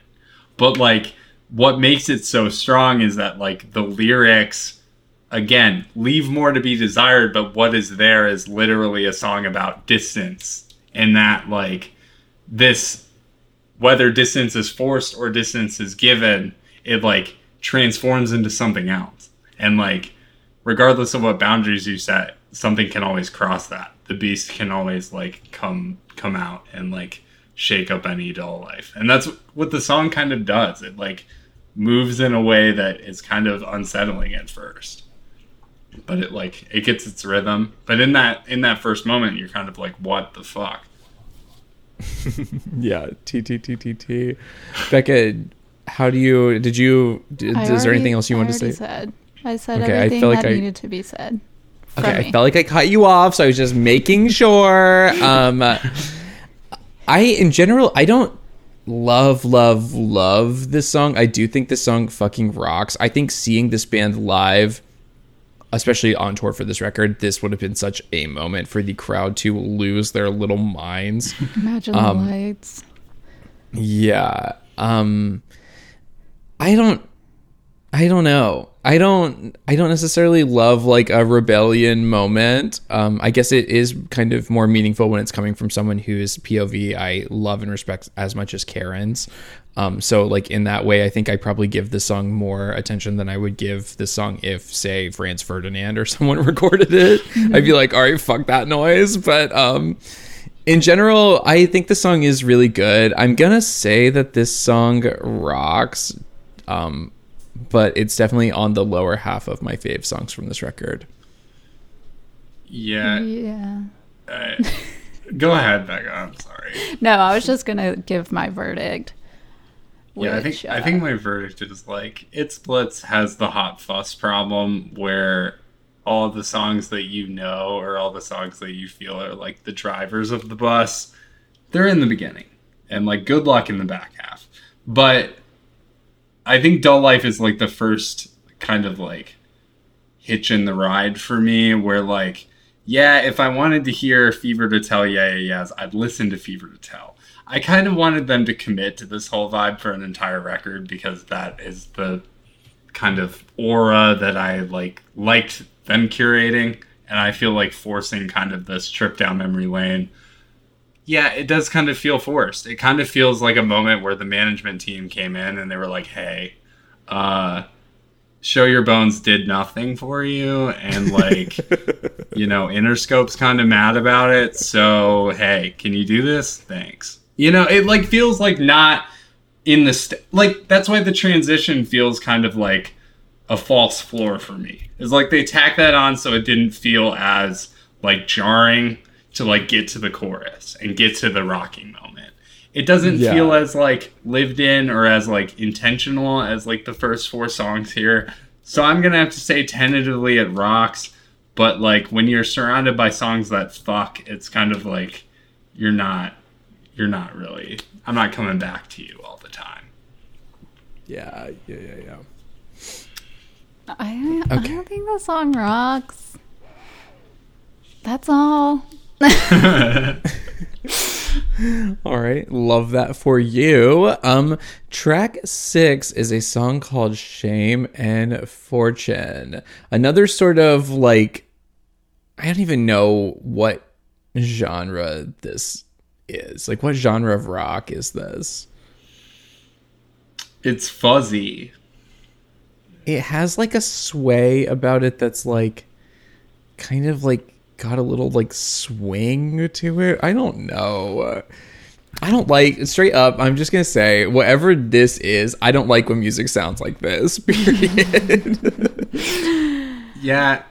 But like what makes it so strong is that like the lyrics again leave more to be desired but what is there is literally a song about distance and that like this whether distance is forced or distance is given it like transforms into something else. And like regardless of what boundaries you set something can always cross that. The beast can always like come come out and like shake up any dull life. And that's what the song kind of does. It like moves in a way that is kind of unsettling at first. But it like it gets its rhythm. But in that in that first moment you're kind of like what the fuck <laughs> Yeah, T T T T T. Becca, how do you? Did you? Did, I is there anything else you I want to say? Said. I said Okay, I everything feel like that I- needed to be said. Okay, me. I felt like I cut you off, so I was just making sure. Um, I, in general, I don't love, love, love this song. I do think this song fucking rocks. I think seeing this band live, especially on tour for this record, this would have been such a moment for the crowd to lose their little minds. Imagine um, the lights. Yeah. Um I don't I don't know. I don't I don't necessarily love like a rebellion moment. Um I guess it is kind of more meaningful when it's coming from someone whose POV I love and respect as much as Karen's. Um so like in that way I think I probably give the song more attention than I would give the song if say Franz Ferdinand or <laughs> someone recorded it. I'd be like, "All right, fuck that noise." But um in general, I think the song is really good. I'm gonna say that this song rocks, um, but it's definitely on the lower half of my fave songs from this record. yeah Yeah. uh, go ahead becca i'm sorry No, I was just gonna give my verdict. Yeah, I think which, I uh, think my verdict is like it splits has the hot fuss problem where all the songs that you know or all the songs that you feel are like the drivers of the bus, they're in the beginning. And like good luck in the back half. But I think Dull Life is like the first kind of like hitch in the ride for me where like yeah, if I wanted to hear Fever to Tell Yeah Yeah Yeahs, I'd listen to Fever to Tell. I kind of wanted them to commit to this whole vibe for an entire record because that is the kind of aura that I like liked them curating, and I feel like forcing kind of this trip down memory lane. Yeah, it does kind of feel forced. It kind of feels like a moment where the management team came in and they were like, "Hey, uh, show your bones did nothing for you and like <laughs> you know interscope's kind of mad about it. So hey can you do this? Thanks. You know it like feels like not in the st- like that's why the transition feels kind of like a false floor for me. It's like they tack that on so it didn't feel as like jarring to like get to the chorus and get to the rocking moment it doesn't Yeah. feel as like lived in or as like intentional as like the first four songs here so i'm gonna have to say tentatively it rocks but like when you're surrounded by songs that fuck it's kind of like you're not you're not really i'm not coming back to you all the time Yeah, yeah, yeah, yeah. I, I don't think the song rocks. That's all. <laughs> All right, love that for you. Um, track six is a song called "Shame and Fortune." Another sort of like, I don't even know what genre this is. Like, what genre of rock is this? it's fuzzy It has like a sway about it that's like, kind of like got a little like swing to it. I don't know. I don't like straight up. I'm just gonna say whatever this is. I don't like when music sounds like this. <laughs> Period. Yeah.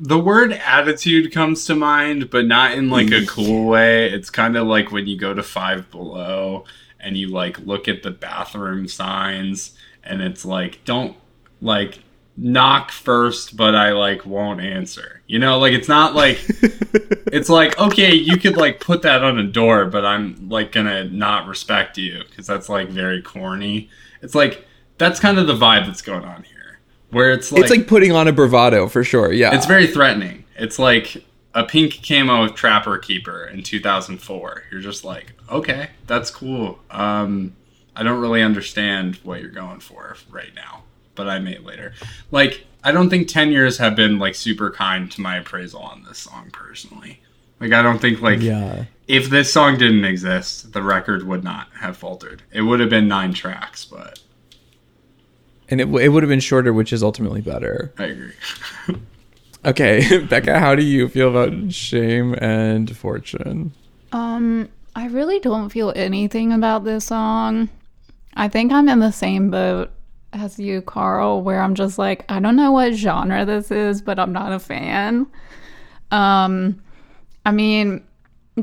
The word attitude comes to mind, but not in like a cool <laughs> way. It's kind of like when you go to Five Below and you like look at the bathroom signs and it's like, don't like knock first, but I like won't answer. You know, like it's not like <laughs> it's like okay, you could like put that on a door, but I'm like gonna not respect you because that's like very corny. It's like that's kind of the vibe that's going on here, where it's like it's like putting on a bravado for sure. Yeah, it's very threatening. It's like a pink camo Trapper Keeper in 2004. You're just like, okay, that's cool. Um, I don't really understand what you're going for right now, but I may later. Like, I don't think 10 years have been like super kind to my appraisal on this song personally. Like, I don't think like yeah. if this song didn't exist, the record would not have faltered. It would have been nine tracks, but And it, w- it would have been shorter, which is ultimately better. I agree. <laughs> Okay, <laughs> Becca, how do you feel about shame and fortune? Um, I really don't feel anything about this song. I think I'm in the same boat as you, Carl, where I'm just like, I don't know what genre this is, but I'm not a fan. Um, I mean,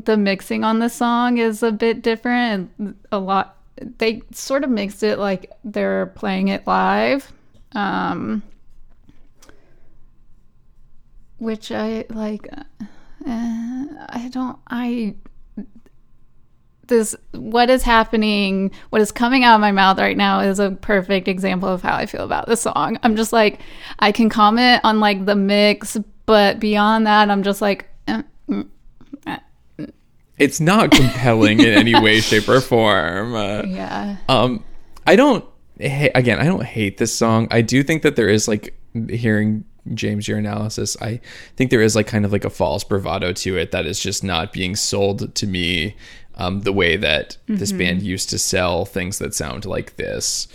the mixing on the song is a bit different a lot they sort of mixed it like they're playing it live. Um which I like uh, I don't I this what is happening what is coming out of my mouth right now is a perfect example of how i feel about this song i'm just like i can comment on like the mix but beyond that i'm just like eh, mm, eh, It's not compelling in any way, <laughs> shape, or form. Uh, yeah Um, I don't. ha- Again, I don't hate this song. I do think that there is like hearing James your analysis. I think there is like kind of like a false bravado to it that is just not being sold to me um, the way that this band used to sell things that sound like this.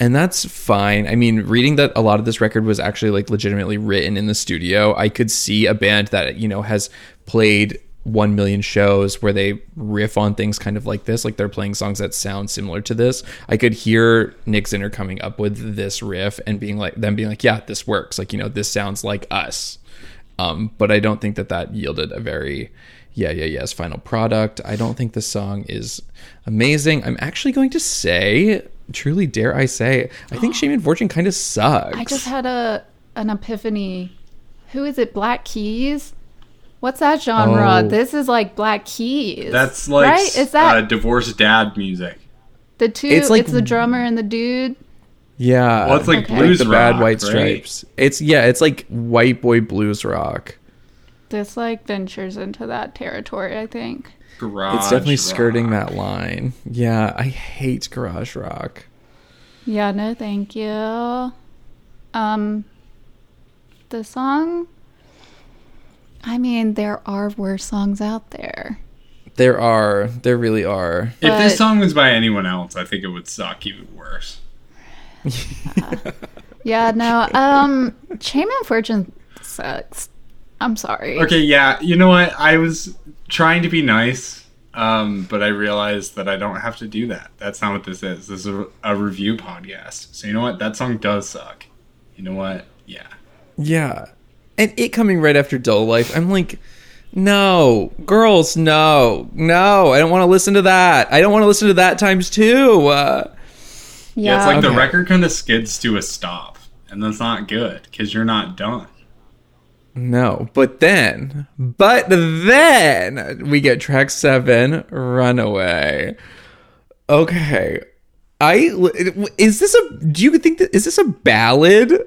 And that's fine. I mean, reading that a lot of this record was actually like legitimately written in the studio, I could see a band that, you know, has played 1 million shows where they riff on things kind of like this like they're playing songs that sound similar to this i could hear nick zinner coming up with this riff and being like them being like yeah this works like you know this sounds like us um but i don't think that that yielded a very yeah yeah yes final product. I don't think the song is amazing. I'm actually going to say truly dare i say i think <gasps> shame and fortune kind of sucks i just had a an epiphany. Who is it? Black keys? What's that genre? Oh. this is like black keys That's like right? Is that uh, divorced dad music. the two it's it's, like- the drummer and the dude? Yeah. Well, it's like Okay. like blues the bad rock, white right? stripes. It's yeah it's like white boy blues rock this like ventures into that territory i think Garage it's definitely skirting that line. Yeah, I hate garage rock. yeah no thank you um The song. I mean, there are worse songs out there. There are. There really are. If this song was by anyone else, I think it would suck even worse. <laughs> Yeah, no. Um, Shame and Fortune sucks. I'm sorry. Okay, yeah, you know what? I was trying to be nice, um, but I realized that I don't have to do that. That's not what this is. This is a, a review podcast. So you know what? That song does suck. You know what? Yeah. Yeah. And it coming right after Dull Life, I'm like, no, girls, no, no, I don't want to listen to that. I don't want to listen to that times two. Uh, Yeah, it's like the record kind of skids to a stop, and that's not good because you're not done. No, but then, but then we get track seven, Runaway. Okay. I is this a do you think that is this a ballad?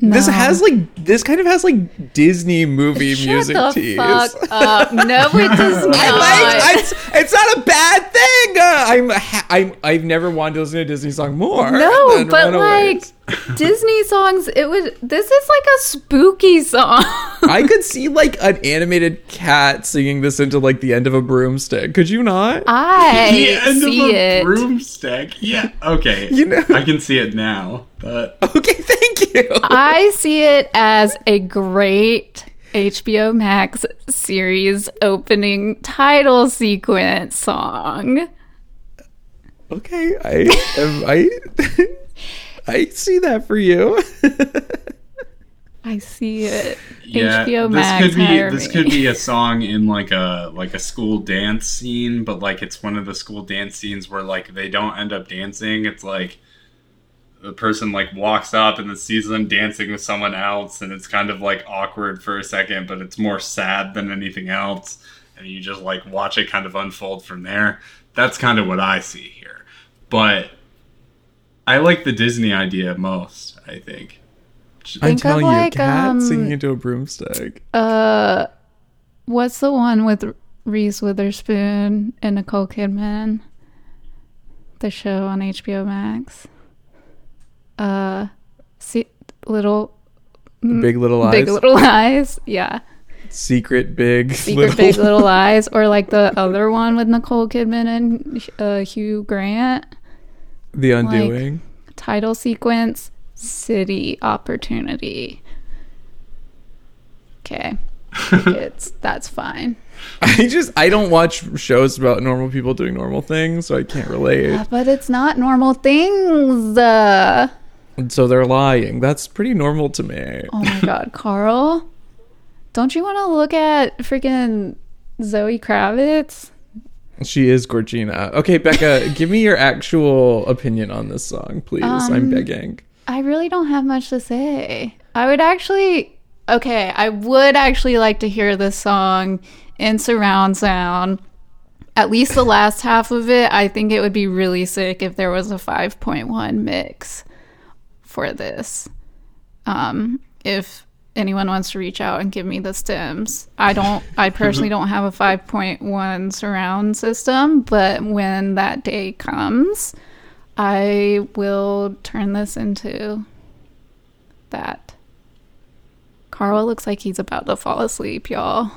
This has like this kind of has like Disney movie Shut music the tease. fuck up. No, it does <laughs> not. I like. It's, it's not a bad thing. Uh, I'm. Ha- I'm. I've never wanted to listen to a Disney song more. no, than but Runaways. like <laughs> Disney songs, it would. This is like a spooky song. <laughs> I could see like an animated cat singing this into like the end of a broomstick. Could you not? I the end see of a it. broomstick. Yeah. Okay. You know- I can see it now, but <laughs> Okay, thank you. I see it as a great HBO Max series opening title sequence song. Okay, I. am- I. <laughs> I see that for you. I see it. yeah, HBO this Max. could be this me. could be a <laughs> song in like a like a school dance scene, but like it's one of the school dance scenes where like they don't end up dancing. It's like the person like walks up and then sees them dancing with someone else, and it's kind of like awkward for a second, but it's more sad than anything else, and you just like watch it kind of unfold from there. That's kind of what I see here, but I like the Disney idea most. I think. I'm Think of, telling like, you, a cat um, singing into a broomstick. Uh, what's the one with Reese Witherspoon and Nicole Kidman? The show on HBO Max. Uh, see, little Big Little Lies. Big Little Lies. Yeah, Secret Big secret Big Little Lies, or like the other one with Nicole Kidman and uh, Hugh Grant. The Undoing. Title sequence: City Opportunity. Okay, <laughs> it's that's fine. I just I don't watch shows about normal people doing normal things, so I can't relate. But it's not normal things. Uh, And so they're lying. That's pretty normal to me. oh my <laughs> god, Carl. Don't you want to look at freaking Zoe Kravitz? She is Gorgina. Okay, Becca, <laughs> give me your actual opinion on this song, please. I'm Um, begging. I really don't have much to say. I would actually okay, I would actually like to hear this song in surround sound. At least the last half of it. I think it would be really sick if there was a 5.1 mix for this. Um if anyone wants to reach out and give me the stems. I don't I <laughs> personally don't have a 5.1 surround system, but when that day comes, I will turn this into that. Carl looks like he's about to fall asleep, y'all.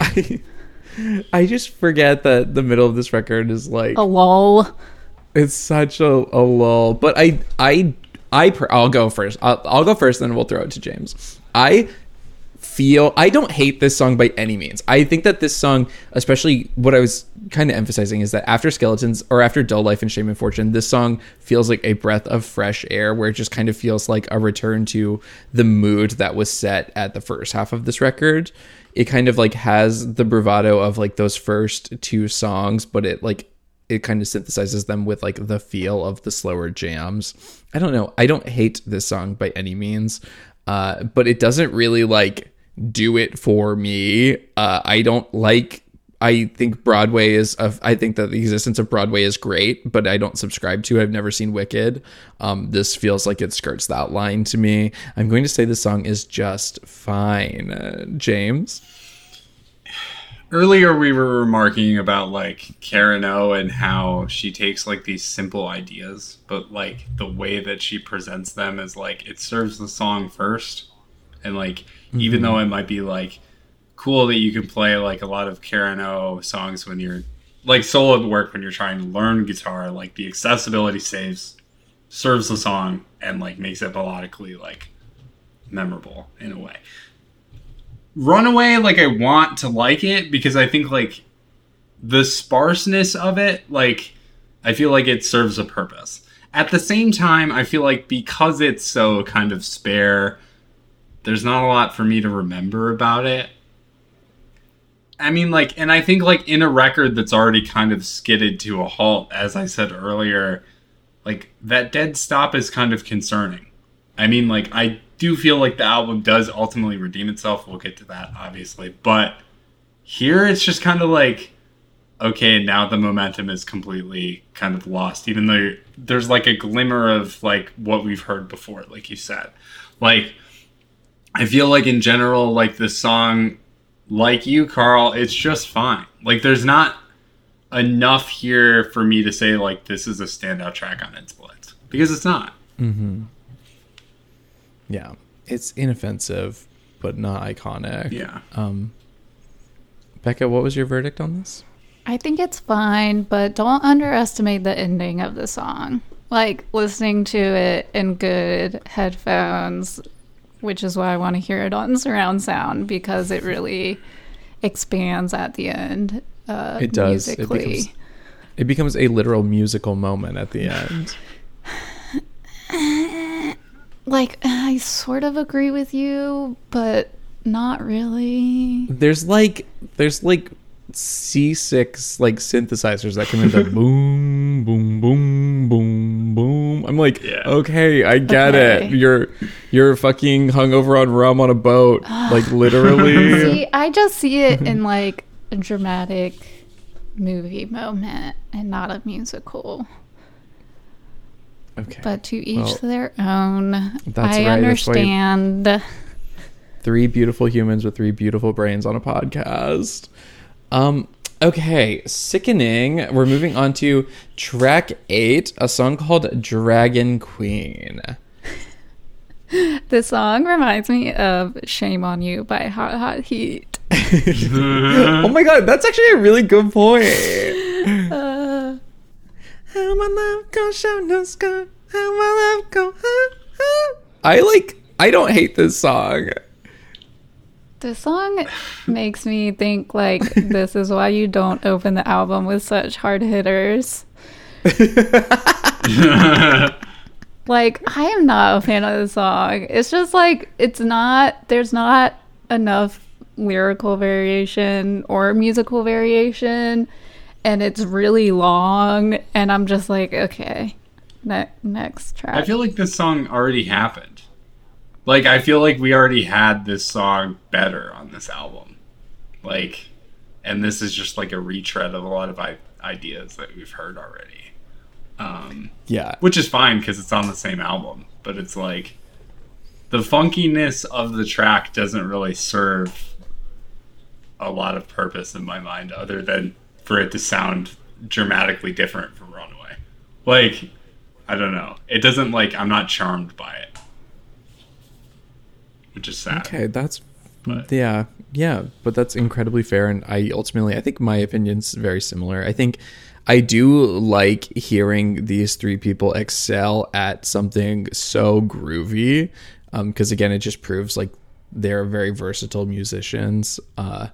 I, <laughs> I just forget that the middle of this record is like A lull. it's such a, a lull. But I I I I'll go first. I'll, I'll go first, then we'll throw it to James. I feel I don't hate this song by any means. I think that this song, especially what I was kind of emphasizing, is that after Skeletons or after Dull Life and Shame and Fortune, this song feels like a breath of fresh air, where it just kind of feels like a return to the mood that was set at the first half of this record. It kind of like has the bravado of like those first two songs, but it like it kind of synthesizes them with like the feel of the slower jams. I don't know. I don't hate this song by any means, uh, but it doesn't really like do it for me. Uh, I don't like. I think Broadway is. A, I think that the existence of Broadway is great, but I don't subscribe to. it. I've never seen Wicked. Um, this feels like it skirts that line to me. I'm going to say the song is just fine. Uh, James. Earlier we were remarking about like Karen O and how she takes like these simple ideas, but like the way that she presents them is like it serves the song first. And like even mm-hmm. though it might be like cool that you can play like a lot of Karen O songs when you're like solo work when you're trying to learn guitar, like the accessibility saves serves the song and like makes it melodically like memorable in a way. Runaway, like I want to like it because I think like the sparseness of it, like I feel like it serves a purpose. At the same time, I feel like because it's so kind of spare, there's not a lot for me to remember about it. I mean, like, and I think like in a record that's already kind of skidded to a halt, as I said earlier, like that dead stop is kind of concerning. I mean, like, I do feel like the album does ultimately redeem itself. We'll get to that, obviously. But here it's just kind of like, okay, now the momentum is completely kind of lost, even though there's like a glimmer of like what we've heard before, like you said. Like, I feel like in general, like the song, like you, Carl, it's just fine. Like, there's not enough here for me to say, like, this is a standout track on It's Blitz. Because it's not. Mm-hmm. Yeah, it's inoffensive, but not iconic. Yeah. Um, Becca, what was your verdict on this? I think it's fine, but don't underestimate the ending of the song. Like listening to it in good headphones, which is why I want to hear it on surround sound because it really expands at the end. Uh, It does. It becomes, it becomes a literal musical moment at the <laughs> end. Like <laughs> I sort of agree with you, but not really. there's like there's like C6 like synthesizers that come into <laughs> boom boom boom boom boom. I'm like, Yeah. okay, I get Okay. it. You're you're fucking hungover on rum on a boat, <sighs> like literally. See, I just see it in like a dramatic movie moment and not a musical. Okay. But to each Well, their own. that's I right, that's understand. three beautiful humans with three beautiful brains on a podcast. Um, okay, sickening. We're moving on to track eight, a song called Dragon Queen. <laughs> This song reminds me of Shame on You by Hot Hot Heat. <laughs> oh my god, that's actually a really good point. <laughs> Uh, How my love go show no scar. How my love go. ah, ah. I like. I don't hate this song. this song makes me think like this is why you don't open the album with such hard hitters. <laughs> Like I am not a fan of the song. It's just like it's not there's not enough lyrical variation or musical variation and it's really long and I'm just like okay. Ne- next track. I feel like this song already happened. Like I feel like we already had this song better on this album. Like and this is just like a retread of a lot of I- ideas that we've heard already. Um Yeah. which is fine because it's on the same album, but it's like the funkiness of the track doesn't really serve a lot of purpose in my mind other than for it to sound dramatically different from Runaway. Like, I don't know. It doesn't like I'm not charmed by it. Which is sad. Okay, that's But- yeah, yeah, but that's incredibly fair, and I ultimately I think my opinion's very similar. I think I do like hearing these three people excel at something so groovy, because again, it just proves like they're very versatile musicians. Uh,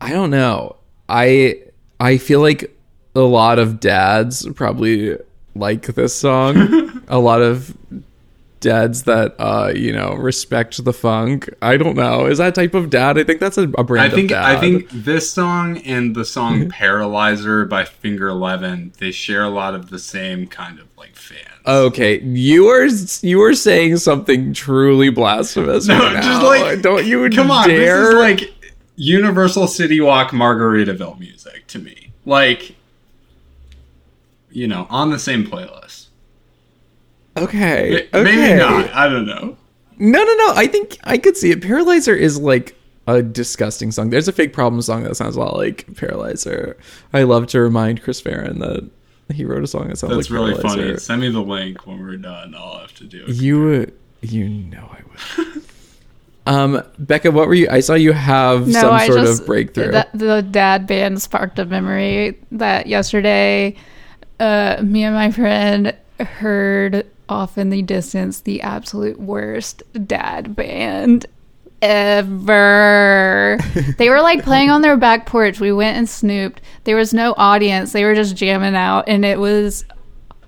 I don't know. I I feel like a lot of dads probably like this song. <laughs> a lot of dads that uh you know respect the funk. I don't know. Is that type of dad? I think that's a, a brand I think of dad. I think this song and the song Paralyzer by Finger Eleven, they share a lot of the same kind of like fans. Okay, you are you are saying something truly blasphemous. No, right just like- don't you Come on, dare? this is like Universal City Walk Margaritaville music to me. Like, you know, on the same playlist. okay, M- Maybe not. I don't know. No, no, no. I think I could see it. Paralyzer is like a disgusting song. There's a fake problem song that sounds a lot like Paralyzer. I love to remind Chris Farren that he wrote a song that sounds That's like really Paralyzer. funny. Send me the link when we're done. I'll have to do it. You, you know I would. <laughs> um, Becca, what were you? I saw you have No, some I sort just of breakthrough. The, the dad band sparked a memory that yesterday, uh, me and my friend heard off in the distance the absolute worst dad band ever. <laughs> they were like playing on their back porch. We went and snooped. There was no audience. They were just jamming out, and it was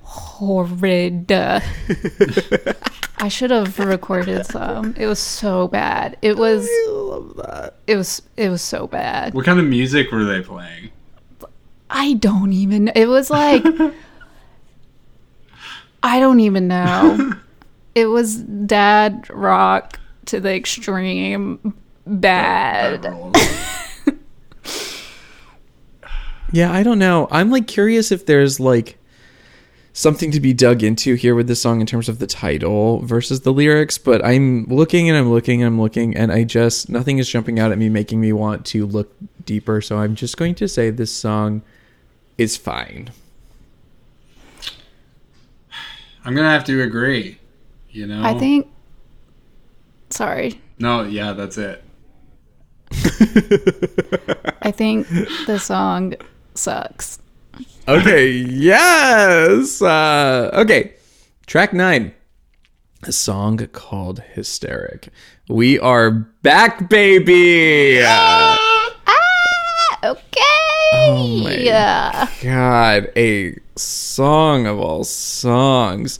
horrid. <laughs> I should have recorded some. It was so bad. It was. I love that. It was. It was so bad. What kind of music were they playing? I don't even. It was like. <laughs> I don't even know. <laughs> It was dad rock to the extreme. Bad. That rules. <laughs> Yeah, I don't know. I'm like curious if there's like something to be dug into here with this song in terms of the title versus the lyrics, but I'm looking and I'm looking and I'm looking and I just nothing is jumping out at me making me want to look deeper. So I'm just going to say this song is fine. I'm gonna have to agree. You know. I think. Sorry. No, yeah, that's it. <laughs> I think the song sucks. Okay, yes. Uh, okay, track nine. A song called Hysteric. We are back, baby. <gasps> Ah, okay. Oh my yeah. God, a song of all songs.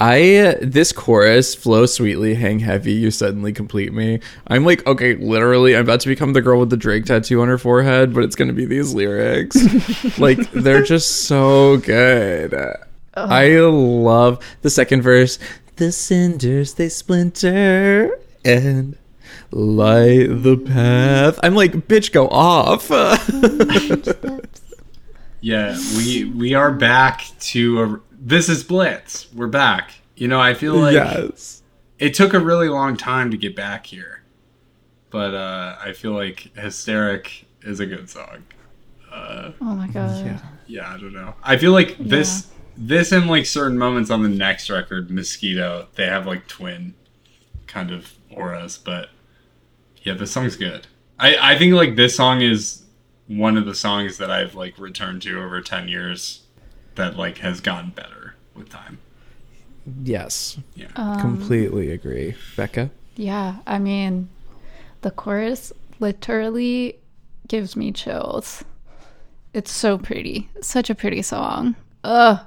I this chorus flow sweetly, hang heavy, you suddenly complete me. I'm like, okay, literally, I'm about to become the girl with the Drake tattoo on her forehead, but it's gonna be these lyrics. <laughs> like they're just so good. I love the second verse. The cinders they splinter and light the path. I'm like, bitch, go off. <laughs> <laughs> Yeah, we we are back to a, this is Blitz. We're back. You know, I feel like yes. it took a really long time to get back here, but uh, I feel like Hysteric is a good song. Uh, Oh my god. Yeah. yeah, I don't know. I feel like this this and like certain moments on the next record, Mosquito, they have like twin kind of auras, but yeah, this song's good. I I think like this song is one of the songs that I've like returned to over 10 years that like has gotten better with time. Yes. Yeah. Um, Completely agree. Becca? Yeah, I mean, the chorus literally gives me chills. It's so pretty. Such a pretty song. Ugh.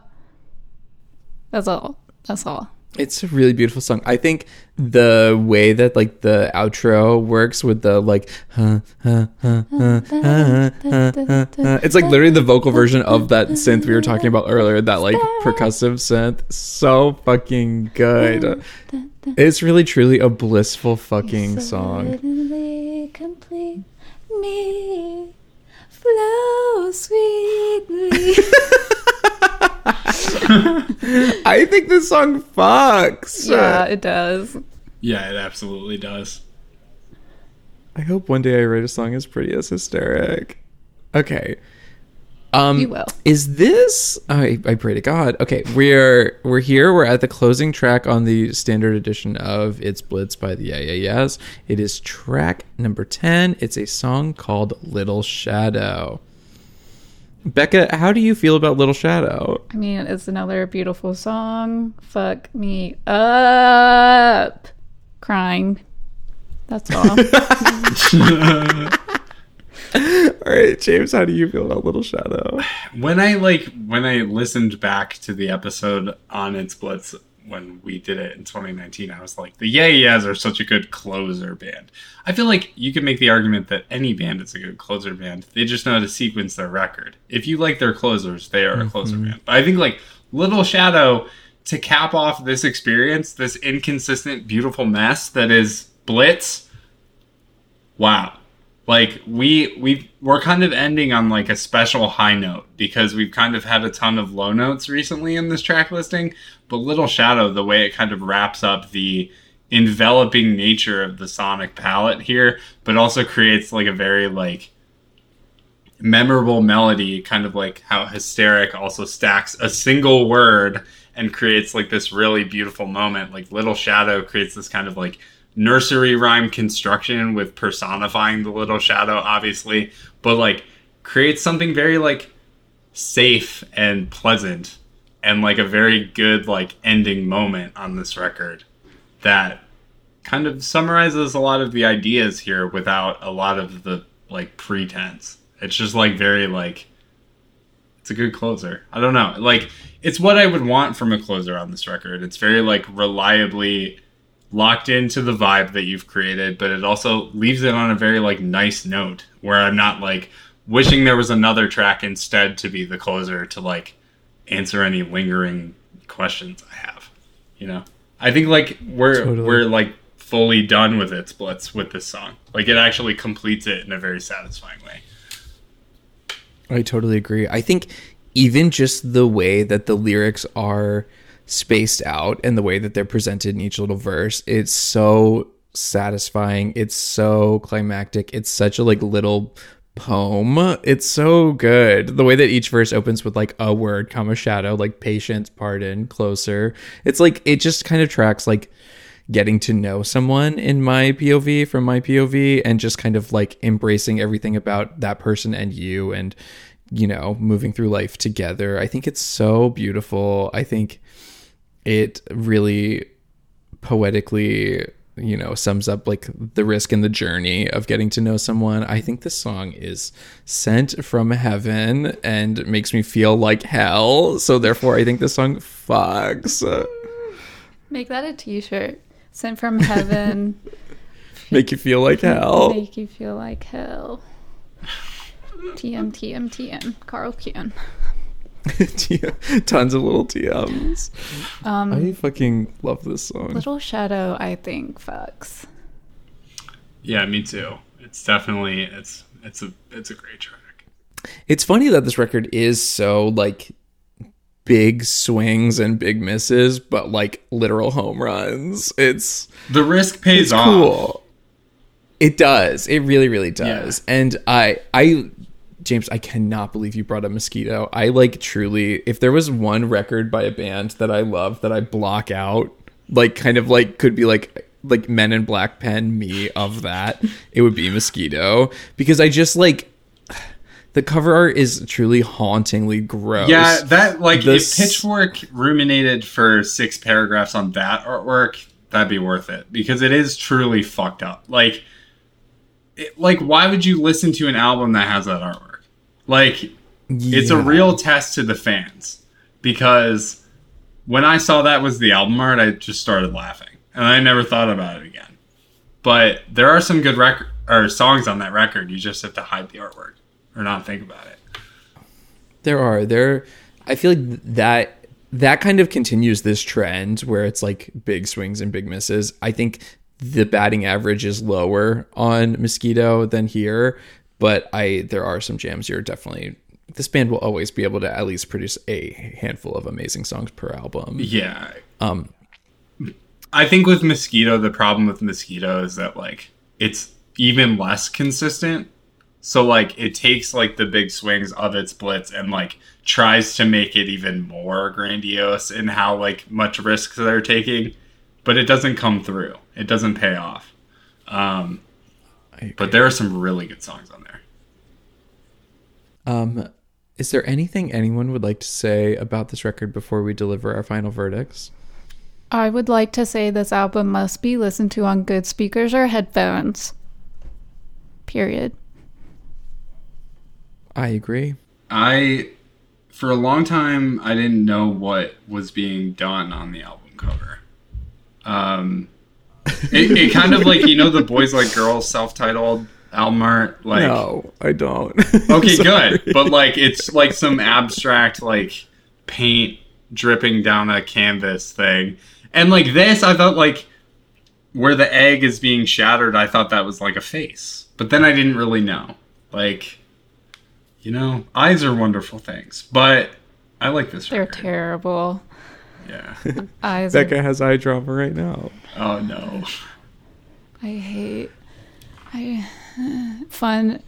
That's all. That's all. It's a really beautiful song. I think the way that like the outro works with the like huh, huh, huh, it's like literally the vocal version of that synth we were talking about earlier, that like percussive synth. So fucking good. It's really truly a blissful fucking song. Complete me, flow sweetly. <laughs> <laughs> I think this song fucks. yeah, it does. Yeah, it absolutely does. I hope one day I write a song as pretty as hysteric. Okay. Um You will. Is this I, I pray to God. Okay, we're we're here. We're at the closing track on the standard edition of It's Blitz by the Yeah Yeah Yeahs. It is track number 10. It's a song called Little Shadow. Becca, how do you feel about Little Shadow? I mean, it's another beautiful song. Fuck me up. Crying. That's all. <laughs> All right, James, how do you feel about Little Shadow? When I like when I listened back to the episode on It's Blitz when we did it in 2019, I was like, the Yeah Yeahs are such a good closer band. I feel like you could make the argument that any band is a good closer band. They just know how to sequence their record. If you like their closers, they are a mm-hmm. closer band. But I think like Little Shadow to cap off this experience, this inconsistent, beautiful mess that is Blitz. Wow. Like we we we're kind of ending on like a special high note because we've kind of had a ton of low notes recently in this track listing, but Little Shadow the way it kind of wraps up the enveloping nature of the sonic palette here, but also creates like a very like memorable melody, kind of like how hysteric also stacks a single word and creates like this really beautiful moment. Like Little Shadow creates this kind of like nursery rhyme construction with personifying the little shadow, obviously, but like creates something very like safe and pleasant and like a very good like ending moment on this record that kind of summarizes a lot of the ideas here without a lot of the like pretense. It's just like very like it's a good closer. I don't know. Like it's what I would want from a closer on this record. It's very like reliably locked into the vibe that you've created, but it also leaves it on a very like nice note where I'm not like wishing there was another track instead to be the closer to like answer any lingering questions I have. You know? I think like we're Totally. we're like fully done with It's Blitz with this song. Like it actually completes it in a very satisfying way. I totally agree. I think even just the way that the lyrics are spaced out and the way that they're presented in each little verse, it's so satisfying. It's so climactic. It's such a like little poem. It's so good. The way that each verse opens with like a word, comma shadow, like patience, pardon, closer. It's like it just kind of tracks like getting to know someone in my POV from my POV and just kind of like embracing everything about that person and you and you know moving through life together. I think it's so beautiful. I think it really poetically you know sums up like the risk and the journey of getting to know someone i think this song is sent from heaven and makes me feel like hell so therefore i think this song fucks Make that a t-shirt. Sent from heaven. <laughs> make you feel like hell Make you feel like hell. TM, TM, TM. Carl Kuhn. <laughs> T- tons of little TMs. Um, I fucking love this song. Little Shadow, I think, fucks. Yeah, me too. It's definitely it's it's a it's a great track. It's funny that this record is so like big swings and big misses, but like literal home runs. It's The risk pays it's off. cool. It does. It really, really does. And I, I, James, I cannot believe you brought up Mosquito. I like truly, if there was one record by a band that I love that I block out, like kind of like could be like like Men in Black pen me of that, it would be Mosquito because I just like the cover art is truly hauntingly gross. Yeah, that like The if Pitchfork ruminated for six paragraphs on that artwork, that'd be worth it because it is truly fucked up. Like, it, like why would you listen to an album that has that artwork? Like, it's a real test to the fans because when I saw that was the album art, I just started laughing and I never thought about it again. But there are some good record or songs on that record. You just have to hide the artwork or not think about it. There are there. I feel like that that kind of continues this trend where it's like big swings and big misses. I think the batting average is lower on Mosquito than here, but I there are some jams you're Definitely, this band will always be able to at least produce a handful of amazing songs per album. Yeah. Um, I think with Mosquito, the problem with Mosquito is that like it's even less consistent. So like it takes like the big swings of It's Blitz and like tries to make it even more grandiose in how like much risk they're taking, but it doesn't come through. It doesn't pay off. Um, but there are some really good songs on there. um, is there anything anyone would like to say about this record before we deliver our final verdicts? I would like to say this album must be listened to on good speakers or headphones. Period. I agree. I, for a long time, I didn't know what was being done on the album cover. Um, it, it kind of like you know the Boys Like Girls self-titled album art. Like, no, I don't. <laughs> okay, good, but like it's like some abstract like paint dripping down a canvas thing, and like this, I thought like where the egg is being shattered, I thought that was like a face, but then I didn't really know. Like, you know, eyes are wonderful things, but I like this. They're record. terrible. Yeah. Eyes. are- Becca has eye drama right now. Oh no. I hate. I fun.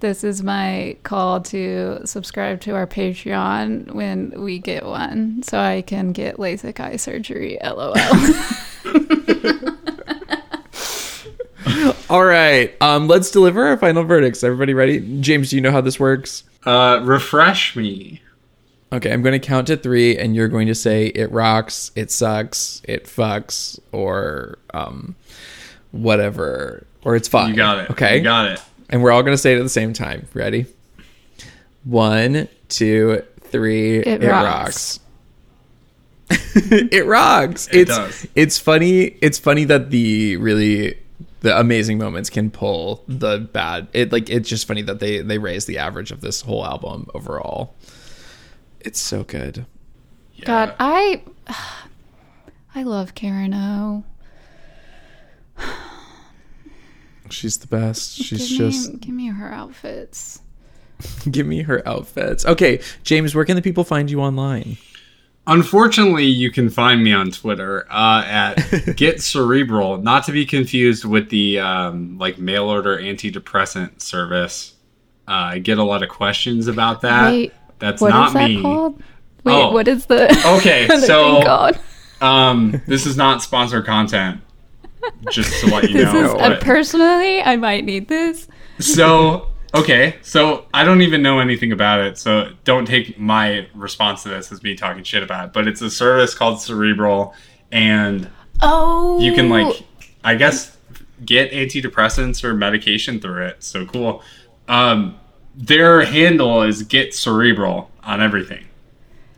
This is my call to subscribe to our Patreon when we get one, so I can get LASIK eye surgery. LOL. <laughs> All right, um, let's deliver our final verdicts. Everybody ready? James, do you know how this works? Uh, refresh me. Okay, I'm going to count to three, and you're going to say it rocks, it sucks, it fucks, or um, whatever, or it's fine. You got it. Okay, You got it. and we're all going to say it at the same time. Ready? One, two, three. It, rocks. rocks. <laughs> it rocks. It it's does. it's funny. It's funny that the really the amazing moments can pull the bad. It like it's just funny that they they raise the average of this whole album overall. It's so good. Yeah. God, I <sighs> I love Karen O. <sighs> She's the best. She's give just give me her outfits. <laughs> give me her outfits. Okay, James, where can the people find you online? Unfortunately, you can find me on Twitter uh, at <laughs> Get Cerebral, not to be confused with the um, like mail order antidepressant service. Uh, I get a lot of questions about that. Wait, That's What is not that me. called? Wait, Oh. what is the Okay, <laughs> so-? Um, this is not sponsored content. Just to let you This know. is uh, personally, I might need this. so okay so i don't even know anything about it so don't take my response to this as me talking shit about it but it's a service called cerebral and Oh, you can like i guess get antidepressants or medication through it so cool um their handle is get cerebral on everything.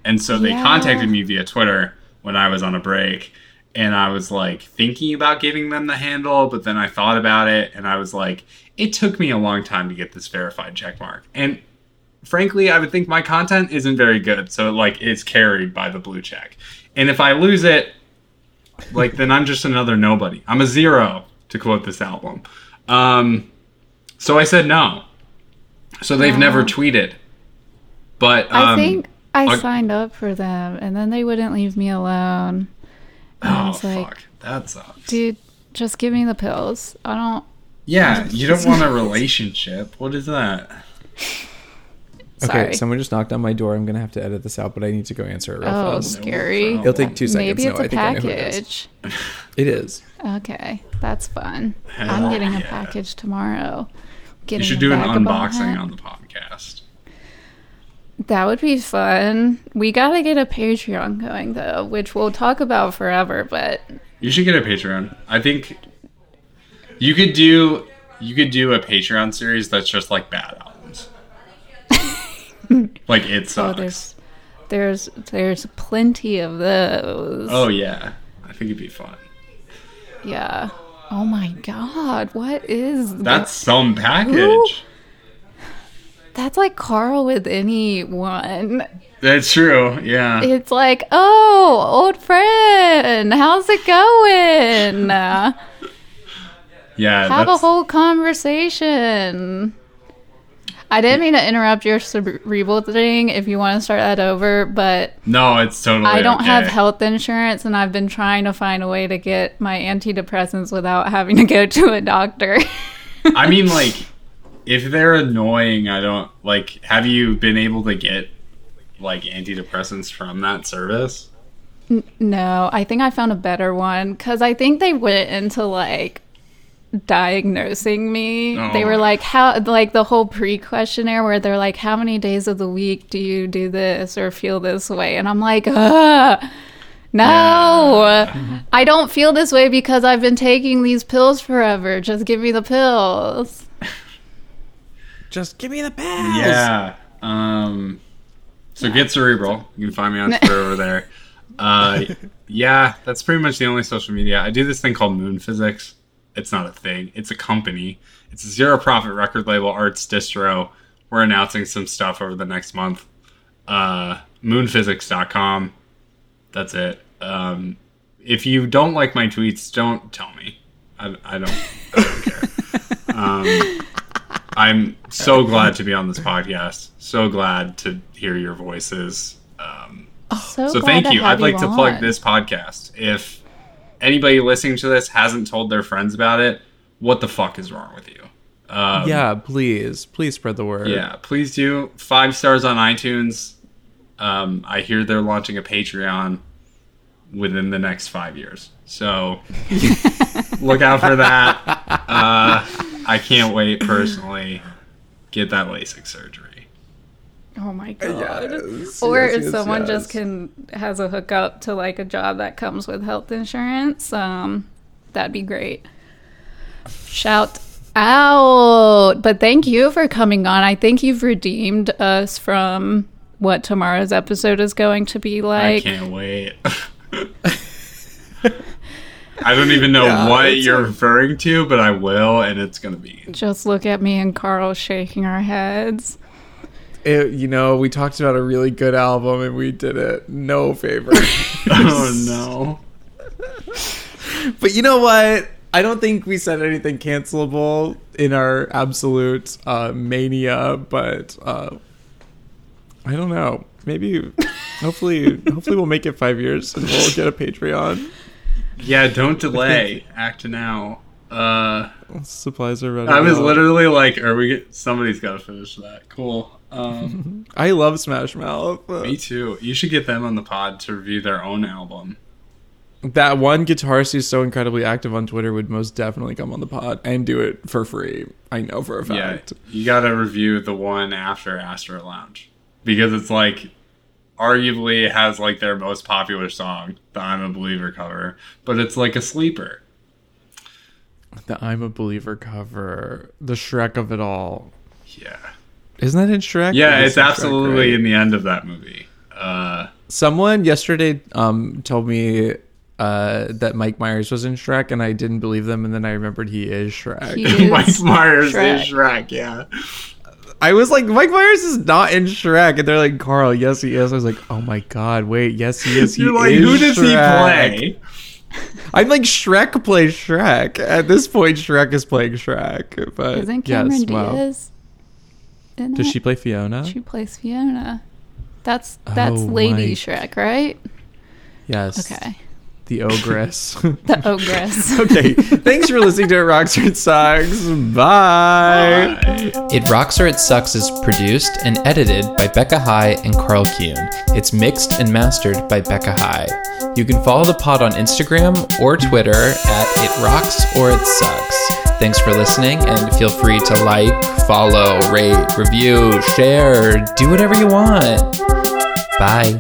And so they Yeah. contacted me via twitter when i was on a break and i was like thinking about giving them the handle but then i thought about it and i was like it took me a long time to get this verified check mark. And frankly i would think my content isn't very good so like it's carried by the blue check. And if i lose it like then i'm just another nobody. I'm a zero to quote this album. Um so i said no so they've never tweeted but um, I think I I'll- signed up for them, and then they wouldn't leave me alone. And I oh was like, fuck that sucks dude, just give me the pills. I don't. yeah you don't want a <laughs> relationship what is that Okay, someone just knocked on my door. I'm gonna have to edit this out, but I need to go answer it real oh, fast. scary. It'll take two seconds. Maybe it's I a think I know who it is. package. It is. Okay, that's fun. Hell I'm getting a package tomorrow. You should do an unboxing hat. on the podcast That would be fun. We gotta get a Patreon going though, which we'll talk about forever. But You should get a Patreon. I think you could do you could do a Patreon series that's just like bad albums. <laughs> like it oh, sucks. there's there's there's plenty of those. Oh yeah. I think it'd be fun. Yeah. Oh my god, what is that? That's some package. Who? That's like Carl with anyone. That's true. Yeah. It's like, oh, old friend, how's it going? <laughs> yeah. Have a whole conversation. I didn't mean to interrupt your cerebral thing if you want to start that over, but no, it's totally. I don't have health insurance and I've been trying to find a way to get my antidepressants without having to go <laughs> to a doctor. I mean, <laughs> like, if they're annoying, I don't like. Have you been able to get like antidepressants from that service? No, I think I found a better one because I think they went into like diagnosing me. Oh. They were like, how, like the whole pre questionnaire where they're like, how many days of the week do you do this or feel this way? And I'm like, Ugh, no, I don't feel this way because I've been taking these pills forever. Just give me the pills. <laughs> Just give me the pills. Yeah. Um. So get cerebral. You can find me on <laughs> Twitter over there. Uh, yeah, that's pretty much the only social media. I do this thing called Moon Physics. It's not a thing. It's a company. It's a zero profit record label, arts distro. We're announcing some stuff over the next month. Uh, moonphysics.com. That's it. Um, if you don't like my tweets, don't tell me. I, I don't. I don't care. <laughs> Um, I'm so glad to be on this podcast. So glad to hear your voices. Um, So, So glad thank to you. have I'd like to plug this podcast. If anybody listening to this hasn't told their friends about it, what the fuck is wrong with you? Um, yeah, please, please spread the word. Yeah, please do. Five stars on iTunes. Um, I hear they're launching a Patreon within the next five years. So <laughs> look out for that. Uh, I can't wait personally. Get that LASIK surgery. Oh my <laughs> god. Yes, Or yes, if yes, someone yes. just can has a hookup to like a job that comes with health insurance, um, that'd be great. Shout out. But thank you for coming on. I think you've redeemed us from what tomorrow's episode is going to be like. I can't wait. <laughs> I don't even know Yeah, what you're a- referring to, but I will, and it's gonna be. Just look at me and Carl shaking our heads. It- you know, we talked about a really good album and we did it no favor. <laughs> Oh no! <laughs> But you know what? I don't think we said anything cancelable in our absolute uh, mania, but uh, I don't know. Maybe, hopefully, <laughs> hopefully we'll make it five years and we'll get a Patreon. Yeah, don't delay. Act now. Uh, Supplies are ready. I was literally like, "Are we? Get, somebody's got to finish that." Cool. Um, <laughs> I love Smash Mouth. me too. You should get them on the pod to review their own album. That one guitarist who's so incredibly active on Twitter would most definitely come on the pod and do it for free. I know for a fact. Yeah, you got to review the one after Astro Lounge because it's like arguably has like their most popular song, the "I'm a Believer" cover, but it's like a sleeper. The I'm a Believer cover, the Shrek of it all. Yeah, Isn't that in Shrek? yeah, It is it's in Shrek, absolutely right? in the end of that movie. Uh, Someone yesterday um, told me uh, that Mike Myers was in Shrek, and I didn't believe them. And then I remembered he is Shrek. He <laughs> is Mike Myers Shrek. is Shrek. Yeah. I was like, Mike Myers is not in Shrek, and they're like, Carl, yes, he is. I was like, oh my god, wait, yes, he is. He You're like, is who does he play? I'm like, Shrek plays Shrek. At this point, Shrek is playing Shrek. But Isn't Cameron yes, wow. Diaz? in Does it? she play Fiona? She plays Fiona. That's that's Oh Lady my- Shrek, right? yes. Okay. The ogress. <laughs> <laughs> The ogress. okay. Thanks for listening to It Rocks or It Sucks. Bye. It Rocks or It Sucks is produced and edited by Becca High and Carl Kuhn. It's mixed and mastered by Becca High. You can follow the pod on Instagram or Twitter at It Rocks or It Sucks. Thanks for listening and feel free to like, follow, rate, review, share, do whatever you want. Bye.